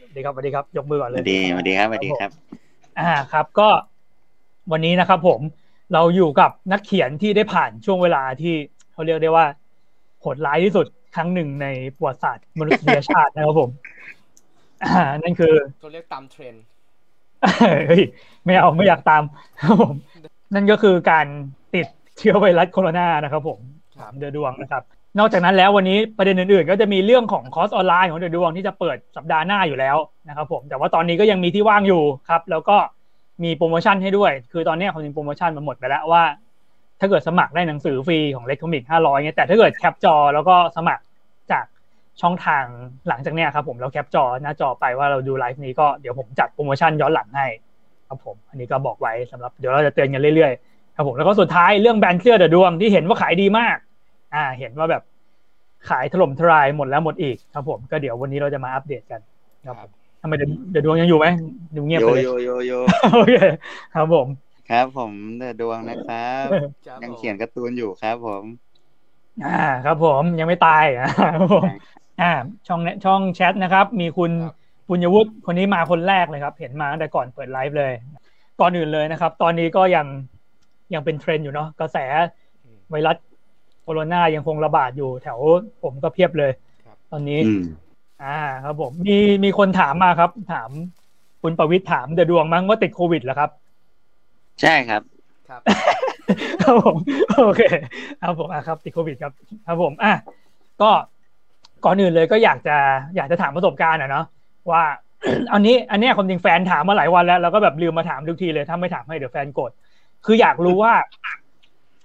สวัสดีครับสวัสดีครับ ยกมือก่อนสเลยวัสดีสวัสดีครับสวัสดีครับ อ่าครับ ก็วันนี้นะครับ ผมเราอยู่กับนักเขียนที่ได้ผ่านช่วงเวลาที่เขาเรียกได้ว่าโหดร้ายที่สุดครั้งหนึ่งในประวัติศาสตร์มนุษยชาตินะครับผมอ่านั่นคือตัวเรียกตามเทรนด์เฮ้ยไม่เอาไม่อยากตามครับผมนั่นก็คือการติดเชื้อไวรัสโคโรนานะครับ ผมครับเดือดวงนะครับ นอกจากนั้นแล้ววันนี้ประเด็นอื่นๆ ก็จะมีเรื่องของคอร์สออนไลน์ของเดอะดวงที่จะเปิดสัปดาห์หน้าอยู่แล้วนะครับผมแต่ว่าตอนนี้ก็ยังมีที่ว่างอยู่ครับ แล้วก็มีโปรโมชั่นให้ด้วย คือตอนนี้ความจริงโปรโมชั่นมันหมดไปแล้วว่า ถ้าเกิดสมัครได้หนังสือฟรีของเล็ก comic ห้าร้อยเนี่ยแต่ถ้าเกิดแคปจอแล้วก็สมัครจากช่องทางหลังจากเนี้ยครับผมเราแคปจอหน้าจอไปว่าเราดูไลฟ์นี้ก็เดี๋ยวผมจัดโปรโมชั่นย้อนหลังให้ครับผม อันนี้ก็บอกไว้สำหรับเดี๋ยวเราจะเตือนกันเรื่อยๆครับผมแล้วก็สุดท้ายเรื่องแบรนด์เสื้อเดอะดวงที่เห็นว่าขายดีมาก อ่า เห็นว่าแบบขายถล่มทลายหมดแล้วหมดอีกครับผมก็เดี๋ยววันนี้เราจะมาอัปเดตกันครับผมทำไมเดอะเดอะดวงยังอยู่ไหมดูเงียบโยไปเลยโยโยโยโอเคครับผม ครับผมเดอะดวงนะครับครับยังผมเขียนการ์ตูนอยู่ครับผม อ่า ครับผมยังไม่ตายอ่าครับผมอ่า ช่องช่องแชทนะครับ มีคุณครับปุญญวุฒิคนนี้มาคนแรกเลยครับ เห็นมาตั้งแต่ก่อนเปิดไลฟ์เลย ก่อนอื่นเลยนะครับ ตอนนี้ก็ยังยังเป็นเทรนด์อยู่เนาะกระแสอืมไวรัส โคโรนายังคงระบาดอยู่แถวผมก็เพียบเลยครับตอนนี้อืมอ่า ครับผม มีมีคนถามมาครับ ถามคุณประวิทย์ถามเดอะดวงมั้งว่าติดโควิดเหรอครับ ใช่ครับ ครับ ครับผม โอเค ครับผมอะครับ ติดโควิดครับ ครับผม อะ ก็ก่อนอื่นเลยก็อยากจะอยากจะถามประสบการณ์อะเนาะว่าอันนี้ อันเนี้ยความจริงแฟนถามมาหลายวันแล้วแล้วก็แบบลืมมาถามทุกทีเลยถ้าไม่ถามให้เดี๋ยวแฟนโกรธคืออยากรู้ว่า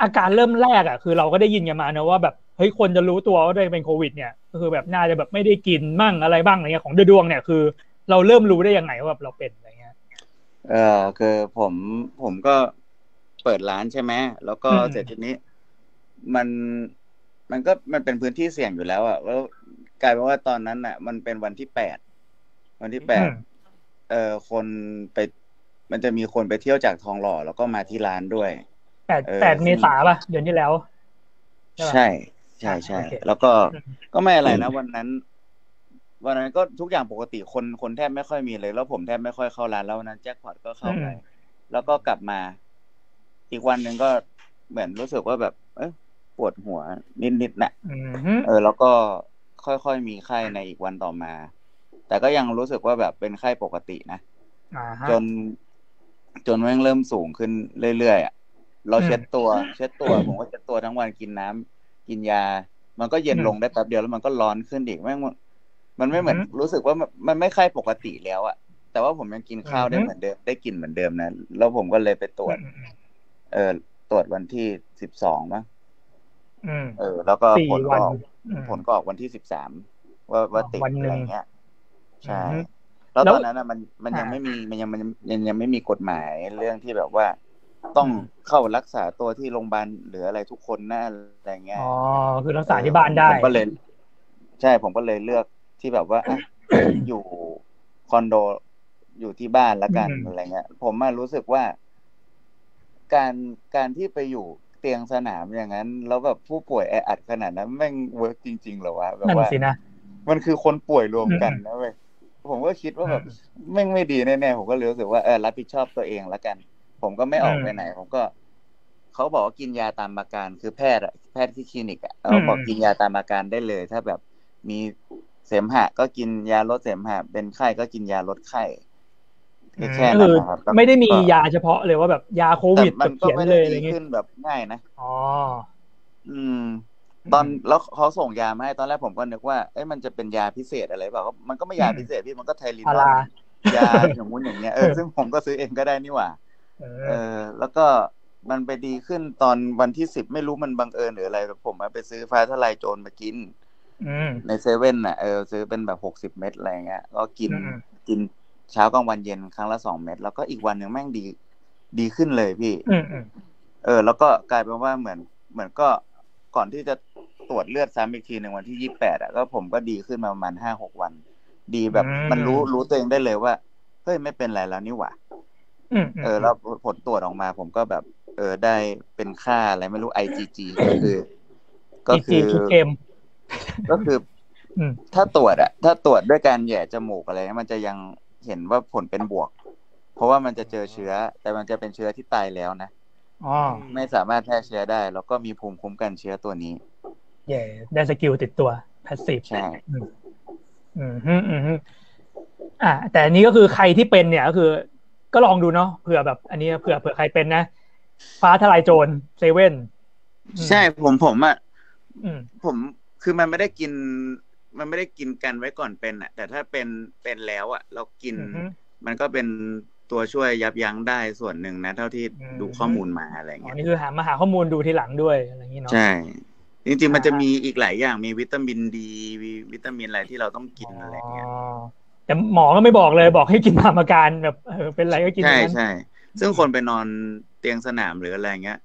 อาการเริ่มแรกอะคือเราก็ได้ยินกันมานะว่าแบบเฮ้ยคนจะรู้ตัวว่าตัวเองเป็นโควิด เนี่ยก็คือแบบน่าจะแบบไม่ได้กินมั่งอะไรบ้างอะไรเงี้ยของเดือดดวงเนี่ยคือ เราเริ่มรู้ได้ยังไงว่าแบบเราเป็นอะไรเงี้ยเออคือผมผมก็เปิดร้านใช่ไหมแล้วก็อืมเสร็จทีนี้ มันมันก็มันเป็นพื้นที่เสี่ยงอยู่แล้วอะแล้วกลายเป็นว่าตอนนั้นอะมันเป็นวันที่แปดวันที่แปดอืมเออคนไป มันจะมีคนไปเที่ยวจากทองหล่อแล้วก็มาที่ร้านด้วยแปดเออแปดเมษาป่ะเดือนที่แล้ว ใช่ปะใช่ใช่ใช่โอเคแล้วก็อืมก็ไม่อะไรนะวันนั้น วันนั้นก็ทุกอย่างปกติคนคนแทบไม่ค่อยมีเลย แล้วผมแทบไม่ค่อยเข้าร้านแล้ววันนั้นแจ็คพอตก็เข้าไปแล้วก็กลับมา อีกวันหนึ่งก็เหมือนรู้สึกว่าแบบ เอยปวดหัวนิดๆน่ะอืมฮึเออ แล้วก็ค่อยๆมีไข้ในอีกวันต่อมา แต่ก็ยังรู้สึกว่าแบบเป็นไข้ปกตินะอ่าฮะจนจนแม่งเริ่มสูงขึ้นเรื่อยๆอะ เราอืมเช็ดตัว เช็ดตัวผมก็เช็ดตัวทั้งวันกินน้ำกินยา มันก็เย็นอืมลงได้แป๊บเดียวแล้วมันก็ร้อนขึ้นอีกแม่งมันมันไม่เหมือนอือฮึรู้สึกว่ามันมันไม่ไข้ปกติแล้วอะแต่ว่าผมยังกินข้าวได้อือฮึเหมือนเดิมได้กินเหมือนเดิมนะแล้วผมก็เลยไปตรวจอืมอืมเออตรวจวันที่สิบสองมั้งอืมเออ แล้วก็สี่ผลก็วันออกอืมผลก็ออกวันที่สิบสามว่าว่าติดวันหนึ่อะงไรเงี้ยใช่อือฮึแล้วแล้วตอนนั้นน่ะมันมันยังอ่าไม่มีมันยังมันยังยังยังไม่มีกฎหมายเรื่องที่แบบว่า ต้องอืมเข้ารักษาตัวที่โรงพยาบาลหรืออะไรทุกคนนะอะไรเงี้ยอ๋อคือรักษาที่บ้านได้ผมก็เลยใช่ผมก็เลยเลือกที่แบบว่าอะอยู่คอนโดอยู่ที่บ้านละกันอืมอะไรเงี้ย ผมมารู้สึกว่า การการที่ไปอยู่เตียงสนามอย่างนั้น แล้วแบบผู้ป่วยแออัดขนาดนั้นแม่ง work จริงๆเหรอวะแบบนั่นว่าสินะมันคือคนป่วยรวมกันอืมนะเว้ยผมก็คิดว่าแบบอืมแม่งไม่ดีแน่ๆผมก็เลยรู้สึกว่าเออรับผิดชอบตัวเองละกัน ผมก็ไม่ออกอืมไปไหน ผมก็เขาบอกว่ากินยาตามอาการ คือแพทย์อะแพทย์ที่คลินิกอะเขาบอกอืมกินยาตามอาการได้เลย ถ้าแบบมีเสมหะ ก็กินยาลดเสมหะ เป็นไข้ก็กินยาลดไข้แค่ก็นั้คืนอนะครับแล้วไม่ได้มีก็ยาเฉพาะเลยว่าแบบยาโคแต่วิดมัแบนบก็เขียนไม่เลได้ยอะไรดีเงี้ยขึ้นแบบง่ายนะอ๋ออืม ตอนแล้วเขาส่งยามาให้ตอนแรกผมก็นึกว่าเอ้ยมันจะเป็นยาพิเศษอะไรเปล่าก็มันก็ไม่ยาอืมพิเศษพี่มันก็ไทลินพาอลรายาอย่างงู้นอย่างเงี้ยเออซึ่งผมก็ซื้อเองก็ได้นี่หว่า เอเอออ แล้วก็มันไปดีขึ้นตอนวันที่สิบไม่รู้มันบังเอิญหรืออะไรผมเอาไปซื้อฟ้าทลายโจรมากินอืมในเซเว่นน่ะเออซื้อเป็นแบบหกสิบเม็ดอะไรเงี้ยก็กินอืมกินเช้ากลางวันเย็นครั้งละสองเม็ดแล้วก็อีกวันหนึ่งแม่งดีดีขึ้นเลยพี่อืมอืมเออ แล้วก็กลายเป็นว่าเหมือนเหมือนก็ก่อนที่จะตรวจเลือดซ้ำอีกทีหนึ่งวันที่ยี่แปดอะก็ผมก็ดีขึ้นมาประมาณห้าหกวัน ดีแบบมันรู้รู้ตัวเองได้เลยว่าเฮ้ยไม่เป็นไรแล้วนี่หว่าอืม เออแล้วผลตรวจออกมา ผมก็แบบ เออได้เป็นค่าอะไรไม่รู้ IgG ก็คือ ก็ก็คืคืออทุกเกมก็คืออืมถ้าตรวจอะถ้าตรวจด้วยการแหย่จมูกอะไรเงี้ยมันจะยังเห็นว่าผลเป็นบวก เพราะว่ามันจะเจอเชื้อ แต่มันจะเป็นเชื้อที่ตายแล้วนะอ๋อไม่สามารถแพร่เชื้อได้ แล้วก็มีภูมิคุ้มกันเชื้อตัวนี้เย่ได้สกิลติดตัวพาสซีฟใช่อืมอืมฮึอืมฮึอ่าแต่อันนี้ก็คือใครที่เป็นเนี่ยก็คือ ก็ลองดูเนาะเผื่อแบบ อันนี้เผื่อเผื่อใครเป็นนะฟ้าทลายโจรเซเว่นใช่ผมผมอะอืมผมคือมันไม่ได้กิน มันไม่ได้กินกันไว้ก่อนเป็นอะแต่ถ้าเป็นเป็นแล้วอะเรากินอือฮึมันก็เป็นตัวช่วยยับยั้งได้ส่วนหนึ่งนะ เท่าที่อืมดูข้อมูลมาอะไรอ๋อเงี้ยนี่คือหามาหาข้อมูลดูทีหลังด้วยอะไรอย่างนี้เนาะใช่จริงๆมันจะอ่ามีมีอีกหลายอย่างมีวิตามินดีมีวิตามินอะไรที่เราต้องกินอะไรเงี้ยอ๋อ แต่หมอก็ไม่บอกเลยบอกให้กินตามอาการแบบเออเป็นไรก็กินใช่อย่างนั้นใช่ซึ่งคนไปนอนเตียงสนามหรืออะไรเงี้ย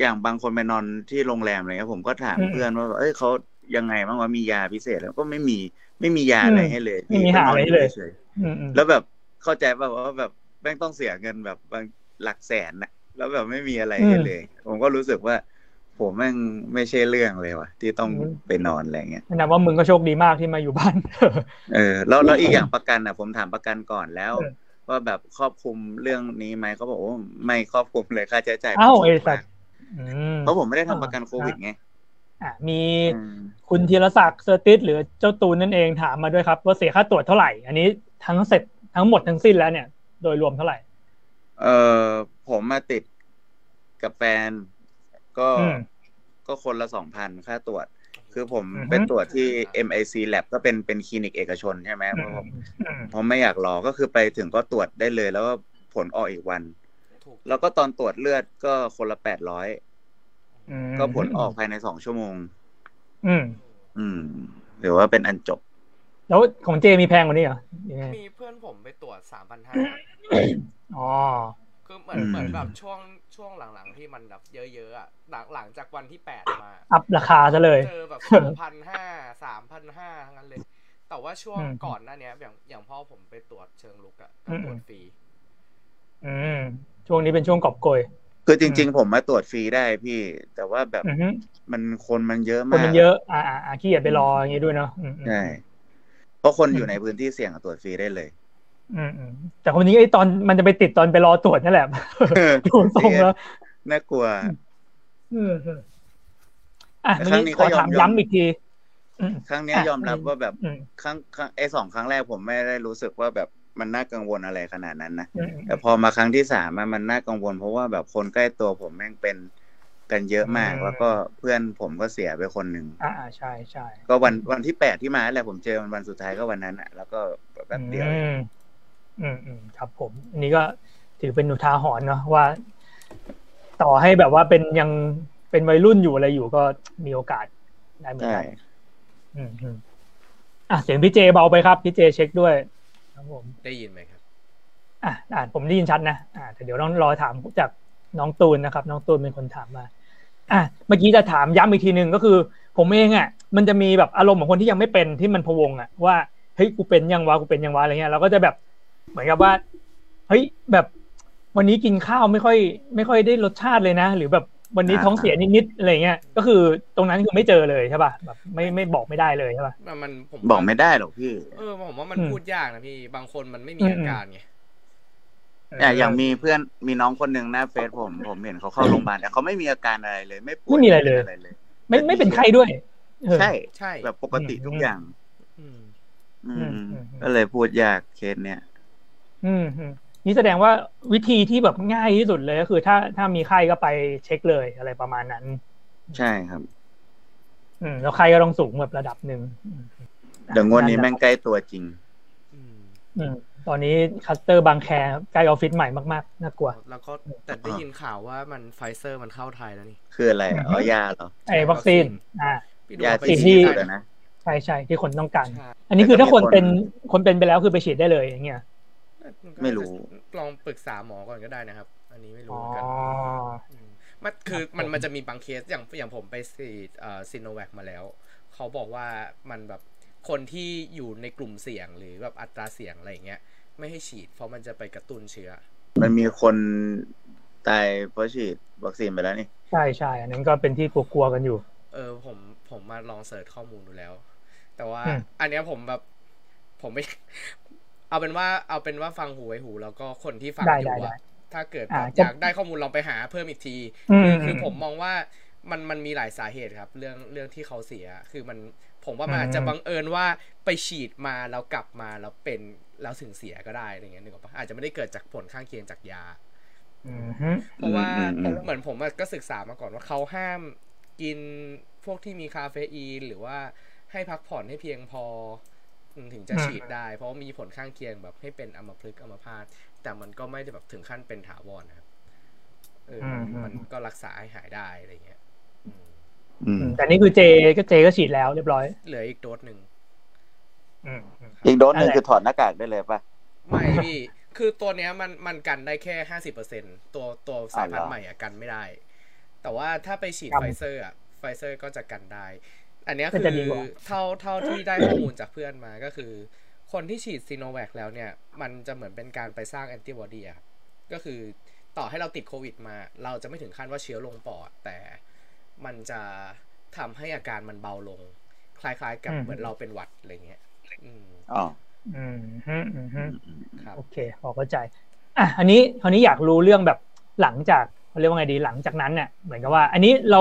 อย่างบางคนไปนอนที่โรงแรมอะไรเงี้ยผมก็ถามเพื่อนว่า เอ้ยเขายังไงบ้างว่ามียาพิเศษแล้วก็ไม่มีไม่มียาอะไรให้เลยไม่มีหาอะไรเลยฉยอืมอืมๆแล้วแบบเข้าใจป่ะว่าแบบแม่งต้องเสียเงินแบบบางหลักแสนนะแล้วแบบไม่มีอะไรให้เลย ผมก็รู้สึกว่า ผมแม่งไม่ใช่เรื่องเลยว่ะ ที่ต้องไปนอนอะไรเงี้ยนับว่ามึงก็โชคดีมากที่มาอยู่บ้าน เออ แล้วแล้วอีกอย่างประกันอะ ผมถามประกันก่อนแล้วเออว่าแบบครอบคลุมเรื่องนี้ไหมเขาบอกว่าไม่ครอบคลุมเลยค่าใช้จ่ายเอ้ามันสูงไอ้สัมาตกว์อืมเพราะผมไม่ได้ทำประกันโควิดไงอะมีอืมคุณธีรศักดิ์เซอร์ติสหรือเจ้าตูนนั่นเองถามมาด้วยครับ ว่าเสียค่าตรวจเท่าไหร่ อันนี้ทั้งเสร็จทั้งหมดทั้งสิ้นแล้วเนี่ย โดยรวมเท่าไหร่ เออผมมาติดกับแฟน ก็อืมก็คนละสองพันค่าตรวจ คือผมอือฮึเป็นตรวจที่ MIC Lab ก็เป็นเป็นคลินิกเอกชนใช่ไหมเพอืราะมผมอืมผมไม่อยากรอก็คือไปถึงก็ตรวจได้เลย แล้วก็ผลออกอีกวันถูกแล้วก็ตอนตรวจเลือดก็คนละแปดร้อยอืมก็ผลออกภายในสองชั่วโมง อืม อืมหรือว่าเป็นอันจบ แล้วของเจมีแพงกว่านี้เหรอยังไงมีเพื่อนผมไปตรวจสามพันห้าอ๋อ คือเหมือนอืมเหมือนแบบช่วง ช่วงหลังๆที่มันแบบเยอะๆอะหลังหลังจากวันที่แปดมาอัพราคาซะเลยเจอแบบสองพันห้าสามพันห้าทั้งนั้นเลย แต่ว่าช่วงอืมก่อนหน้าเนี้ยอย่างอย่างพ่อผมไปตรวจเชิงลุกอะก็อืมตรวจฟรีอืมช่วงนี้เป็นช่วงกอบโกยคือจริง ๆ ผมมาตรวจฟรีได้พี่ แต่ว่าแบบอือฮึมันคนมันเยอะคมากนมันเยอะอ่าอ่าอ่าขี้เกียจไปรออย่างงี้ด้วยเนาะอืมอืมใช่เพราะคนอยู่ในพื้นที่เสี่ยงอะตรวจฟรีได้เลย อืมอืมแต่คนนี้ไอ้ตอนมันจะไปติดตอนไปรอตรวจนั่นแหละดูทรงแล้วน่ากลัวอืมอืมอะแต่เมื่อครั้งกี้นี้ขก็อยอมถามยอมย้ำอีกทีอืมครั้งเนี้ยอะยอมรับว่าแบบอืมครั้งครั้งไอ้สองครั้งแรกผมไม่ได้รู้สึกว่าแบบมันน่ากังวลอะไรขนาดนั้นนะอืมแต่พอมาครั้งที่สามอะมันน่ากังวล เพราะว่าแบบคนใกล้ตัวผมแม่งเป็นกันเยอะมากอืมแล้วก็เพื่อนผมก็เสียไปคนหนึ่งอ่าอ่าใช่ใช่ก็วันวันที่แปดที่มาแหละผมเจอมันวันสุดท้ายก็วันนั้นอะแล้วก็แป๊บเดียว อืมอืมอืมครับ ผม อันนี้ก็ถือเป็นอุทาหรณ์เนาะว่า ต่อให้แบบว่าเป็นยังเป็นวัยรุ่นอยู่อะไรอยู่ก็มีโอกาสได้เหมือนใช่กันอืมอืมอะเสียงพี่เจเบาไปครับพี่เจเช็คด้วย ครับผมได้ยินไหมครับอะอ่านผมได้ยินชัดนะอ่าแต่เดี๋ยวต้องรอถามจากน้องตูนนะครับ น้องตูนเป็นคนถามมา อะเมื่อกี้จะถามย้ำอีกทีหนึ่งก็คือ ผมเองอะ มันจะมีแบบอารมณ์ของคนที่ยังไม่เป็นที่มันพะวงอะว่าเฮ้ยกูเป็นยังวะกูเป็นยังวะอะไรเงี้ยเราก็จะแบบ เหมือนกับว่าเฮ้ยแบบวันนี้กินข้าวไม่ค่อย ไม่ค่อยได้รสชาติเลยนะ หรือแบบวันนี้ท้องเสียนิดๆอะไรเงี้ยก็คือตรงนั้นคือไม่เจอเลยใช่ป่ะแบบไม่ไม่บอกไม่ได้เลยใช่ป่ะมันมันผมบอกไม่ได้หรอกพี่เออผมว่ามันอืมพูดยากนะพี่บางคนมันไม่มีอืมอาการไงเนี่ยอย่างมีเพื่อนมีน้องคนหนึ่งหน้าเฟซผมผมเห็นเขาเข้าโรงพยาบาลแต่เขาไม่มีอาการอะไรเลย ไม่ป่วยไม่มีอะไรเลยอะไรเลยไม่ไม่เป็นไข้ด้วยเออใช่ใช่แบบปกติทุกอย่างอืมอือืมมอืมก็เลยพูดยากเคสเนี้ย อืมอืมนี่แสดงว่าวิธีที่แบบง่ายที่สุดเลยก็คือ ถ้าถ้ามีไข้ก็ไปเช็คเลยอะไรประมาณนั้น ใช่ครับ อืมแล้วไข้ก็ต้องสูงแบบระดับหนึ่งอืมเดี๋ยวงวดนี้แม่งใกล้ตัวจริงอืมอืมตอนนี้คลัสเตอร์บางแคใกล้ออฟฟิศใหม่มากๆน่ากลัว แล้วก็แต่ได้ยินข่าวว่ามันไฟเซอร์มันเข้าไทยแล้วนี่ คืออะไรอ๋อยาเหรอไอ้วัคซีนอ่าพี่ดูยาไปที่ที่ดีฉีดสุดได้อะนะใช่ใช่ที่คนต้องการใช่อันนี้คือถ้าคนแต่ก็มีคนเป็นคนเป็นไปแล้วคือไปฉีดได้เลยอย่างเงี้ย ไม่รู้ ลองปรึกษาหมอก่อนก็ได้นะครับ อันนี้ไม่รู้อ๋อเหมือนกันมมันคือมันมันจะมีบางเคสอย่างอย่างผมไปฉีดเอ่อซิโนแวคมาแล้ว เขาบอกว่ามันแบบคนที่อยู่ในกลุ่มเสี่ยงหรือแบบอัตราเสี่ยงอะไรอย่างเงี้ย ไม่ให้ฉีด เพราะมันจะไปกระตุ้นเชื้อ มันมีคนตายเพราะฉีดวัคซีนไปแล้วนี่ ใช่ใช่อันนั้นก็เป็นที่กลัวๆกันอยู่ เออผมผมมาลองเสิร์ชข้อมูลดูแล้ว แต่ว่าอืมอันเนี้ยผมแบบผมไม่ เอาเป็นว่าเอาเป็นว่าฟังหูไว้หูแล้วก็คนที่ฟังได้อยู่ได้ได้อะถ้าเกิดอ่าแบบจะอยากได้ข้อมูลลองไปหาเพิ่มอีกทีอืมคือคืออืมผมมองว่ามันมันมีหลายสาเหตุครับ เรื่องเรื่องที่เขาเสีย คือมันผมว่ามันอืมอาจจะบังเอิญว่าไปฉีดมาแล้วกลับมาแล้วเป็นแล้วถึงเสียก็ได้อะไรเงี้ยนึกออกปะอาจจะไม่ได้เกิดจากผลข้างเคียงจากยาอืมฮึเพราะว่าอืมอืมเหมือนผมอะก็ศึกษามาก่อนว่าเขาห้ามกินพวกที่มีคาเฟอีนหรือว่าให้พักผ่อนให้เพียงพออืม ถึงจะฉีดได้ เพราะว่ามีผลข้างเคียงแบบให้เป็นอัมพฤกษ์อัมพาตแต่มันก็ไม่ได้แบบถึงขั้นเป็นถาวรนะครับเออมันก็รักษาให้หายได้อะไรเงี้ยแต่นี่คือเจก็เจก็ฉีดแล้วเรียบร้อย เหลืออีกโดสหนึ่งอีกโดสหนึ่งคือถอดหน้ากากได้เลยป่ะไม่พี่ คือตัวเนี้ยมันมันกันได้แค่ห้าสิบเปอร์เซ็นตัวตัวสายพันธุ์ใหม่อะกันไม่ได้ แต่ว่าถ้าไปฉีดไฟเซอร์อะไฟเซอร์ก็จะกันได้ อันเนี้ยก็คืจะอดีกว่าเท่าเท่าที่ได้ข้อมูลจากเพื่อนมาก็คือ คนที่ฉีดซีโนแวคแล้วเนี่ย มันจะเหมือนเป็นการไปสร้างแอนติบอดีอะครับก็คือต่อให้เราติดโควิดมา เราจะไม่ถึงขั้นว่าเชื้อลงปอด แต่มันจะทำให้อาการมันเบาลง คล้ายๆ กับอืมเหมือนเราเป็นหวัดอะไรเงี้ยอืมอ๋ออืมฮึอืมฮึครับโอเคพอเข้าใจอะอันนี้คราวนี้อยากรู้เรื่องแบบหลังจากเขาเรียกว่าไงดีหลังจากนั้นเนี่ยเหมือนกับว่า อันนี้เรา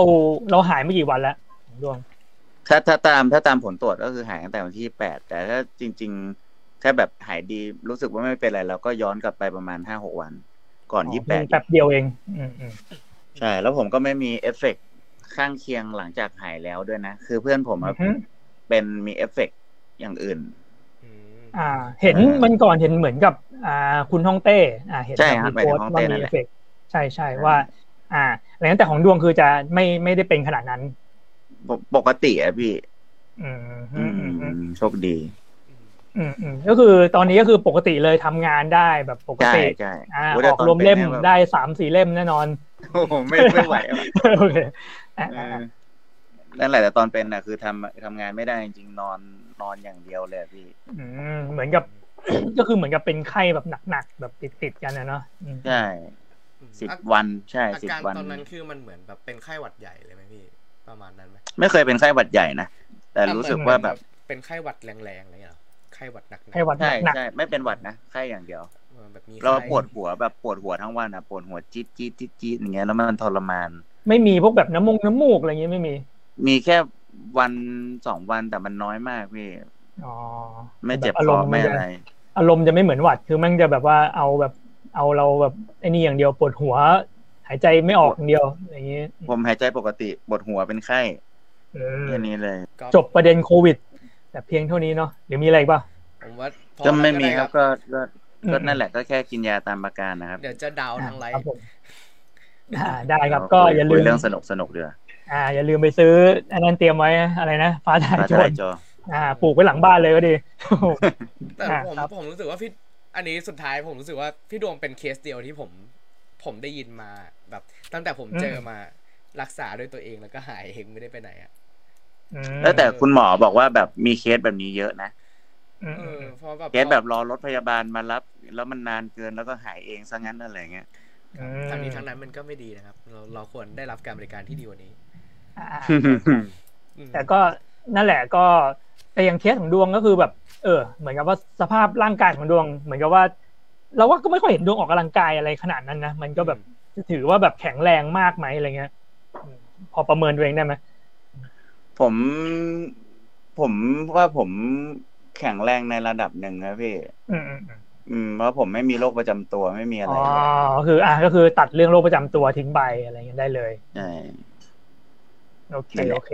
เราหายไม่กี่วันแล้วดวง ถ้าถ้าตามถ้าตามผลตรวจก็คือหายตั้งแต่วันที่แปดแต่ถ้าจริง ๆ ถ้าแบบหายดีรู้สึกว่าไม่เป็นไรเราก็ย้อนกลับไปประมาณห้าหกวัน ก่อนยี่แปดแป๊บเดียวเองอืมอืมใช่ แล้วผมก็ไม่มีเอฟเฟกต์ข้างเคียงหลังจากหายแล้วด้วยนะ คือเพื่อนผมอะอือฮึเป็นมีเอฟเฟกต์อย่างอื่นอืมอ่า เห็นมันก่อนเห็นเหมือนกับ อ่า คุณฮ่องเต้ อ่า เห็นใช่ครับมีโพสหมายถึงฮ่องต์ว่าเต้มีนั่นแหเอละฟเฟกต์ใช่ใช่ว่า อ่าอะไรนั้นแต่ของดวงคือจะไม่ไม่ได้เป็นขนาดนั้น ปกปกติอะพี่ อืมอือืมอืมมโชคดี อืมอืมก็คือตอนนี้ก็คือปกติเลยทำงานได้แบบปกใช่ติใช่อ่าโยอแต่อกตนรวมเล่มป็นนี่ยแบบได้สามสี่เล่มแน่นอนโอ้โหไม่ไม่ไหวอะโอเคอะเออะออะนั่นแหละแต่ตอนเป็นน่ะ คือทำทำงานไม่ได้จริงๆนอนนอนอย่างเดียวเลยอะพี่ อืมเหมือนกับ ก็คือเหมือนกับเป็นไข้แบบหนักๆแบบติดๆกันนะเนาะอืมใช่อืมสิบอาวันใช่อาสิบการวันตอนนั้นคือมันเหมือนแบบเป็นไข้หวัดใหญ่เลยไหมพี่ ประมาณนั้นไหมไม่เคยเป็นไข้หวัดใหญ่นะ แต่รู้สึกว่าแบบ เป็นไข้หวัดแรงๆอะไรอย่างเงี้ยเหรอไข้หวัดหนักๆไข้หวัดใช่หนักใช่ไม่เป็นหวัดนะไข้อย่างเดียวเออแบบมีเราไข้ปวดหัวแบบปวดหัวทั้งวันอะปวดหัวจี๊ดจี๊ดจี๊ดจี๊ดอย่างเงี้ยแล้วมันทรมานๆไม่มีพวกแบบน้ำมงน้ำมูกอะไรอย่างเงี้ยไม่มี มีแค่วันสองวันแต่มันน้อยมากพี่อ๋อไม่เจ็บแบบอาครอมณ์ไม่มันจะอะไร อารมณ์จะไม่เหมือนหวัดคือมันจะแบบว่าเอาแบบเอาเราแบบไอ้นี่อย่างเดียวปวดหัว หายใจไม่ออกอย่างเดียว อย่างเงี้ยผมหายใจปกติปวดหัวเป็นไข้อืมแค่นี้เลยก็จบประเด็นโควิด แต่เพียงเท่านี้เนาะหรือมีอะไรอีกป่ะผมว่าพอก็ไม่มีด้ครับก็ก็อืมก็นั่นแหละก็แค่กินยาตามอาการนะครับ เดี๋ยวจะดาวทั้งไลครับฟ์ผมอ่าได้ครับก็อย่าลืคุมเรื่องสนุกสนุกเดืออ่า อย่าลืมไปซื้อ อันนั้นเตรียมไว้อะไรนะฟ้าทลายฟ้าโจทลายรจออ่า ปลูกไว้หลังบ้านเลยก็ดี แต่อ่าผมครับผมรู้สึกว่าพี่อันนี้สุดท้ายผมรู้สึกว่าพี่ดวงเป็นเคสเดียวที่ผม ผมได้ยินมาแบบตั้งแต่ผมเจอมารักษาด้วยตัวเองแล้วก็หายเองไม่ได้ไปไหนอะอืมแล้วแต่คุณหมอบอกว่าแบบมีเคสแบบนี้เยอะนะอืมเออืมอเพราะแบบเคสแบบรอรถพยาบาลมารับ แล้วมันนานเกินแล้วก็หายเองซะงั้นอะไรเงี้ยอืมทั้งนี้ทั้งนั้นมันก็ไม่ดีนะครับ เราเราควรได้รับการบริการที่ดีกว่านี้อ่าอืมแต่ก็นั่นแหละก็แต่อย่างเคสของดวงก็คือแบบ เออ เหมือนกับว่าสภาพร่างกายของดวง เหมือนกับว่า เราว่าก็ไม่ค่อยเห็นดวงออกกำลังกายอะไรขนาดนั้นนะมันก็แบบจะถือว่าแบบแข็งแรงมากไหมอะไรเงี้ยอืมพอประเมินตัวเองได้ไหมผมผมว่าผมแข็งแรงในระดับหนึ่งนะพี่อืมอืมอืมอืมเพราะผมไม่มีโรคประจำตัวไม่มีอะไรอ๋อคือ อะก็คือตัดเรื่องโรคประจำตัวทิ้งไปอะไรเงี้ยได้เลยใช่โอเคนั่นแหละโอเค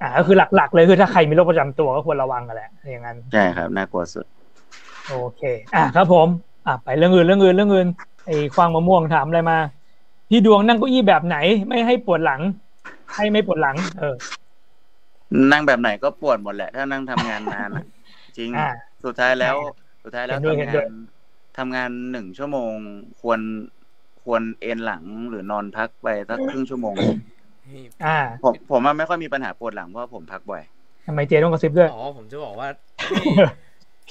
อ่าก็คือหลักๆเลยคือถ้าใครมีโรคประจำตัวก็ควรระวังกันแหละอย่างนั้นใช่ครับน่ากลัวสุด โอเค อะครับผม อะไปเรื่องอื่นเรื่องอื่นเรื่องอื่นไอ้ควางมะม่วงถามอะไรมาพี่ดวงนั่งเก้าอี้แบบไหน ไม่ให้ปวดหลัง ให้ไม่ปวดหลัง เออ นั่งแบบไหนก็ปวดหมดแหละ ถ้านั่งทำงานนานอะจริงอ่าสุดท้ายแล้ว สุดท้ายแล้วเห็นด้วยทำเห็นงาด้วยนทำงานหนึ่งชั่วโมง ควรควรเอนหลังหรือนอนพักไปสักครึ่งชั่วโมงนี่อ่า ผมผมว่าไม่ค่อยมีปัญหาปวดหลังเพราะว่าผมพักบ่อยทำไมเจต้องกระซิบด้วยอ๋อผมจะบอกว่า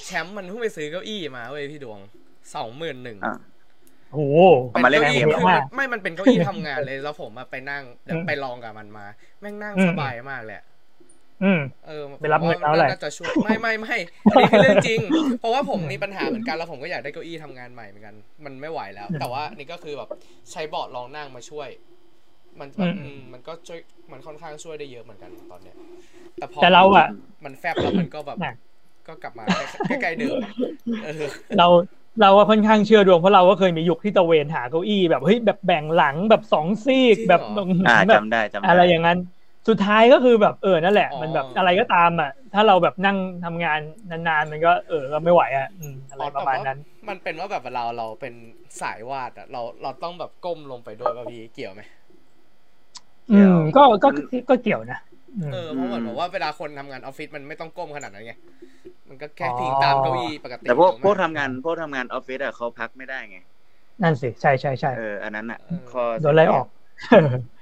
แชมป์มันเพิ่งไปซื้อเก้าอี้มาเว้ยพี่ดวง สองหมื่นหนึ่งอะโอ้โหเอามาเล่นก้เกมอี้เหรอคือมันไม่มันเป็นเก้าอี้ทำงานเลยแล้วผมมาไปนั่งเดี๋ยวอืมไปลองกับมันมา แม่งนั่งอืมสบายมากเลยอะออืมเออไปรับเงินเขาอะไรน่าจะช่วยไม่ไม่ไม่อันนี้คือเรื่องจริง เพราะว่าผมมีปัญหาเหมือนกันแล้วผมก็อยากได้เก้าอี้ทำงานใหม่เหมือนกัน มันไม่ไหวแล้ว แต่ว่านี่ก็คือแบบใช้เบาะรองนั่งมาช่วย มันแบบอืมอืมมันก็ช่วยมันค่อนข้างช่วยได้เยอะเหมือนกันตอนเนี้ย แต่พอแต่เราอะมันแฟบแล้วมันก็แบบน่ะก็กลับมาใกล้ๆเดิมอะเออเรา เราว่าค่อนข้างเชื่อดวงเพราะเราก็เคยมียุคที่ตะเวนหาเก้าอี้แบบเฮ้ยแบบแบ่งหลังแบบสองซีกจริงเหรอแบบอ่าแบบจำได้จำได้อะไรอย่างนั้น สุดท้ายก็คือแบบเออนั่นแหละอ๋อมันแบบอะไรก็ตามอะ ถ้าเราแบบนั่งทำงานนานๆมันก็เออก็ไม่ไหวอะอืมอะไรประมาณนั้น มันเป็นว่าแบบเวลาเราเป็นสายวาดอะเราเราต้องแบบก้มลงไปด้วยป่ะพี่เกี่ยวไหมอืมก็ก็ก็เกี่ยวนะอืม เออเพราะเหมือนแบบว่าเวลาคนทำงานออฟฟิศมันไม่ต้องก้มขนาดนั้นไงมันก็แค่พิงตามเก้าอี้ปกติแต่พวกถูไหมพวกทำงานพวกทำงานออฟฟิศอะเขาพักไม่ได้ไงนั่นสิใช่ใช่ใช่เอออันนั้นอะเออข้อโดนไล่ออก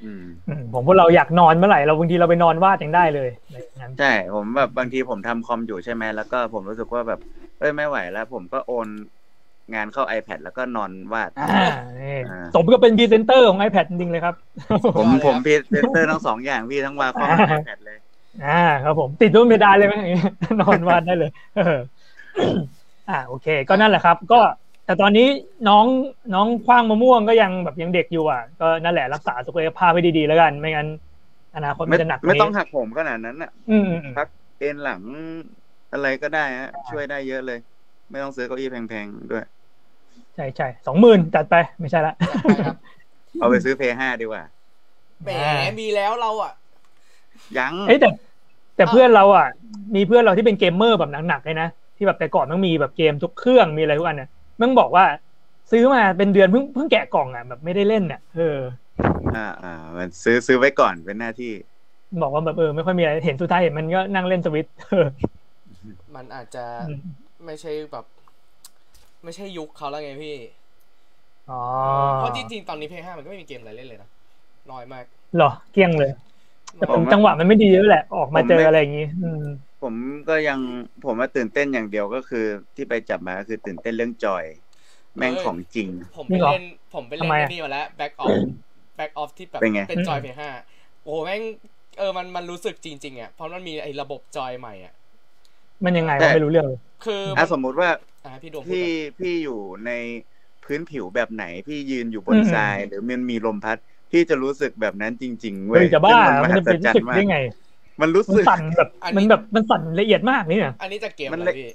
อืมอืมผมพวกเราอยากนอนเมื่อไหร่เราบางทีเราไปนอนวาดยังได้เลยอะไรอย่างนั้นใช่ผมแบบบางทีผมทำคอมอยู่ใช่ไหมแล้วก็ผมรู้สึกว่าแบบเอ้ยไม่ไหวแล้ว ผมก็โอน งานเข้า iPad แล้วก็นอนวาดอ่านี่อ่าสมก็เป็นพรีเซนเตอร์ของ iPad จริงๆเลยครับ ผมผมพรีเซนเตอร์ทั้งสองอย่างพี่ทั้ง Wacom ทั้ง iPad เลย อ่า ครับผมติดรูปเพดานเลยไหมอย่างงี้นอนวาดได้เลยเอออ่าโอเค ก็นั่นแหละครับ ก็แต่ตอนนี้น้องน้องคว้างมะม่วงก็ยังแบบยังเด็กอยู่อะ ก็นั่นแหละรักษาสุขภาพให้ดีๆแล้วกัน ไม่งั้นอนาคตมัไม่นจะหนักกว่าไม่นี้ต้องหักผมขนาดนั้นอะอืมอืมอืมพักเอ็นหลังอะไรก็ได้ฮะช่วยได้เยอะเลย ไม่ต้องซื้อเก้าอี้แพงๆด้วย ใช่ใช่สองหมื่นจัดไปไม่ใช่ละจัดไปครับเอาไปซื้อเพย์ห้าดีกว่าแหมมีแล้วเราอะ ยังเอ้ยแต่ แต่เพื่อนเราอะ มีเพื่อนเราที่เป็นเกมเมอร์แบบหนักๆเลยนะ ที่แบบแต่ก่อนมันมีแบบเกมทุกเครื่องมีอะไรทุกอันเนี่ยมันบอกว่า ซื้อมาเป็นเดือนเพิ่งเพิ่งแกะกล่องอะแบบไม่ได้เล่นอะเออ อ่าอ่ามันซื้อซื้อไว้ก่อนเป็นหน้าที่ บอกว่าแบบเออไม่ค่อยมีอะไรเห็นสุดท้ายเห็นมันก็นั่งเล่นสวิตช์เออมันอาจจะอืม ไม่ใช่แบบ ไม่ใช่ยุคเขาแล้วไงพี่อ๋อเพราะจริงๆ ตอนนี้เพลย์ห้ามันก็ไม่มีเกมอะไรเล่นเลยนะน้อยมากเหรอเกลี้ยงเลย แต่ผผมมว่าจังหวะมันไม่ดีด้วยแหละออกมาผมเจอไม่อะไรอย่างงี้อืมผมก็ยังผมว่าตื่นเต้นอย่างเดียวก็คือ ที่ไปจับมาก็คือตื่นเต้นเรื่องจอย แม่งของจริง ผมไปจริงเหรอเล่นผมไปเล่นทำไมอะไอ้นี่มาแล้ว back off back off ที่แบบเป็นไงเป็นจอยเพย์ห้าโอ้โหแม่งเออมันมันรู้สึกจริงๆอะเพราะมันมีไอ้ระบบจอยใหม่อะ มันยังไงแต่วะไม่รู้เรื่องเลยคืออะสมมุติว่าอะพี่โดมพูดพี่ก่อนพี่อยู่ในพื้นผิวแบบไหน พี่ยืนอยู่บนอืมทราย หรือมันมีลมพัด พี่จะรู้สึกแบบนั้นจริง ๆ เว้เฮ้ยยจะบ้าซึ่งมันหัจะเป็นศจรรู้สึรกย์มากได้ไง มันรู้มันสึกสั่นแบบมันแบบมันสั่นละเอียดมากนี่เนี่ยอันนี้จากเกมมันอะไรเลยพี่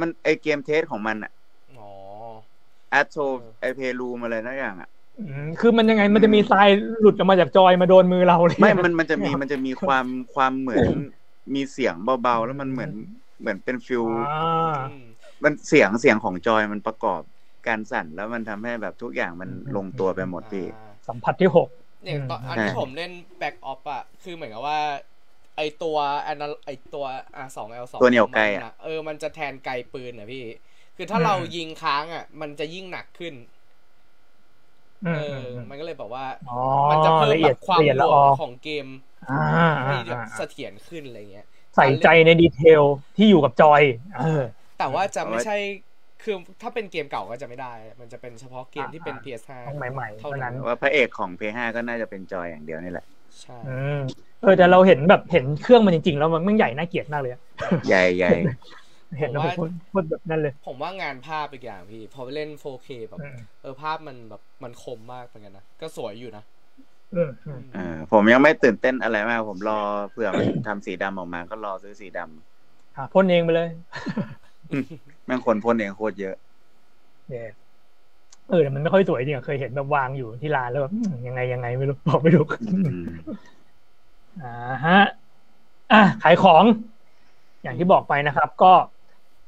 มันไอเกมเทสของมันอะอ๋อแอดโซไอเพลูมอะไรนั่นอย่างอะอืมคือมันยังไงมันจะมีทรายหลุดออกมาจากจอยมาโดนมือเราเลยไม่ มันมันจะมีมันจะมีความความเหมือน มีเสียงเบาๆ แล้วมันเหมือนเหมือนเป็นฟิลอ่าอืมมันเสียงเสียงของจอยมันประกอบการสั่นแล้วมันทำให้แบบทุกอย่างมันลงตัวไปหมดพี่อ่าสัมผัสที่หกเนี่ยตอนอืมอันที่ผมเล่น back off อะคือเหมือนกับว่า ไอตัวอันนั้นไอตัวอะสอง L สองตัวเหนี่ยวไกลอะเออมันจะแทนไกลปืนอะพี่ คือถ้าเรายิงค้างอะมันจะยิ่งหนักขึ้นอืเอมอมันก็เลยแบบว่าอ๋อมันจะเพิ่มละแบเอียดบความละเอียดหน่ละวองอของเกมอ่า ให้อ่าแบบอ่าเสถียรขึ้นอะไรเงี้ย ใส่ใจในดีเทลที่อยู่กับจอยเออแต่ว่าจะไม่เอาไว้ใช่คือถ้าเป็นเกมเก่าก็จะไม่ได้ มันจะเป็นเฉพาะเกมที่เป็นอ่า PS5 ต้องใหม่ๆเท่าเท่านั้นั้นนว่าพระเอกของ p 5ก็น่าจะเป็นจอยอย่างเดียวนี่แหละใช่อืมเออแต่เราเห็นแบบเห็นเครื่องมันจริงๆ แล้วมันมันใหญ่น่าเกลียดมากเลยอะใหญ่ใหญ่เห็นแล้วผมพูดแบบนั้นเลย ผมว่างานภาพอีกอย่างพี่ พอไปเล่น 4K แบบอืมเออภาพมันแบบมันคมมากเหมือนกันนะ ก็สวยอยู่นะ อืมอืมเออผมยังไม่ตื่นเต้นอะไรมาก ผมรอเผื่อมันทำสีดำออกมา ก็รอซื้อสีดำอะพ่นเองไปเลยแม่งคนพ่นเองโคตรเยอะเนี่ยเออแต่มันไม่ค่อยสวยจริงอะเคยเห็นแบบวางอยู่ที่ร้านแล้วแบบอืมยังไงยังไงไม่รู้บอกไม่ถูกอืมอ่าฮะอะขายของ อย่างที่บอกไปนะครับ ก็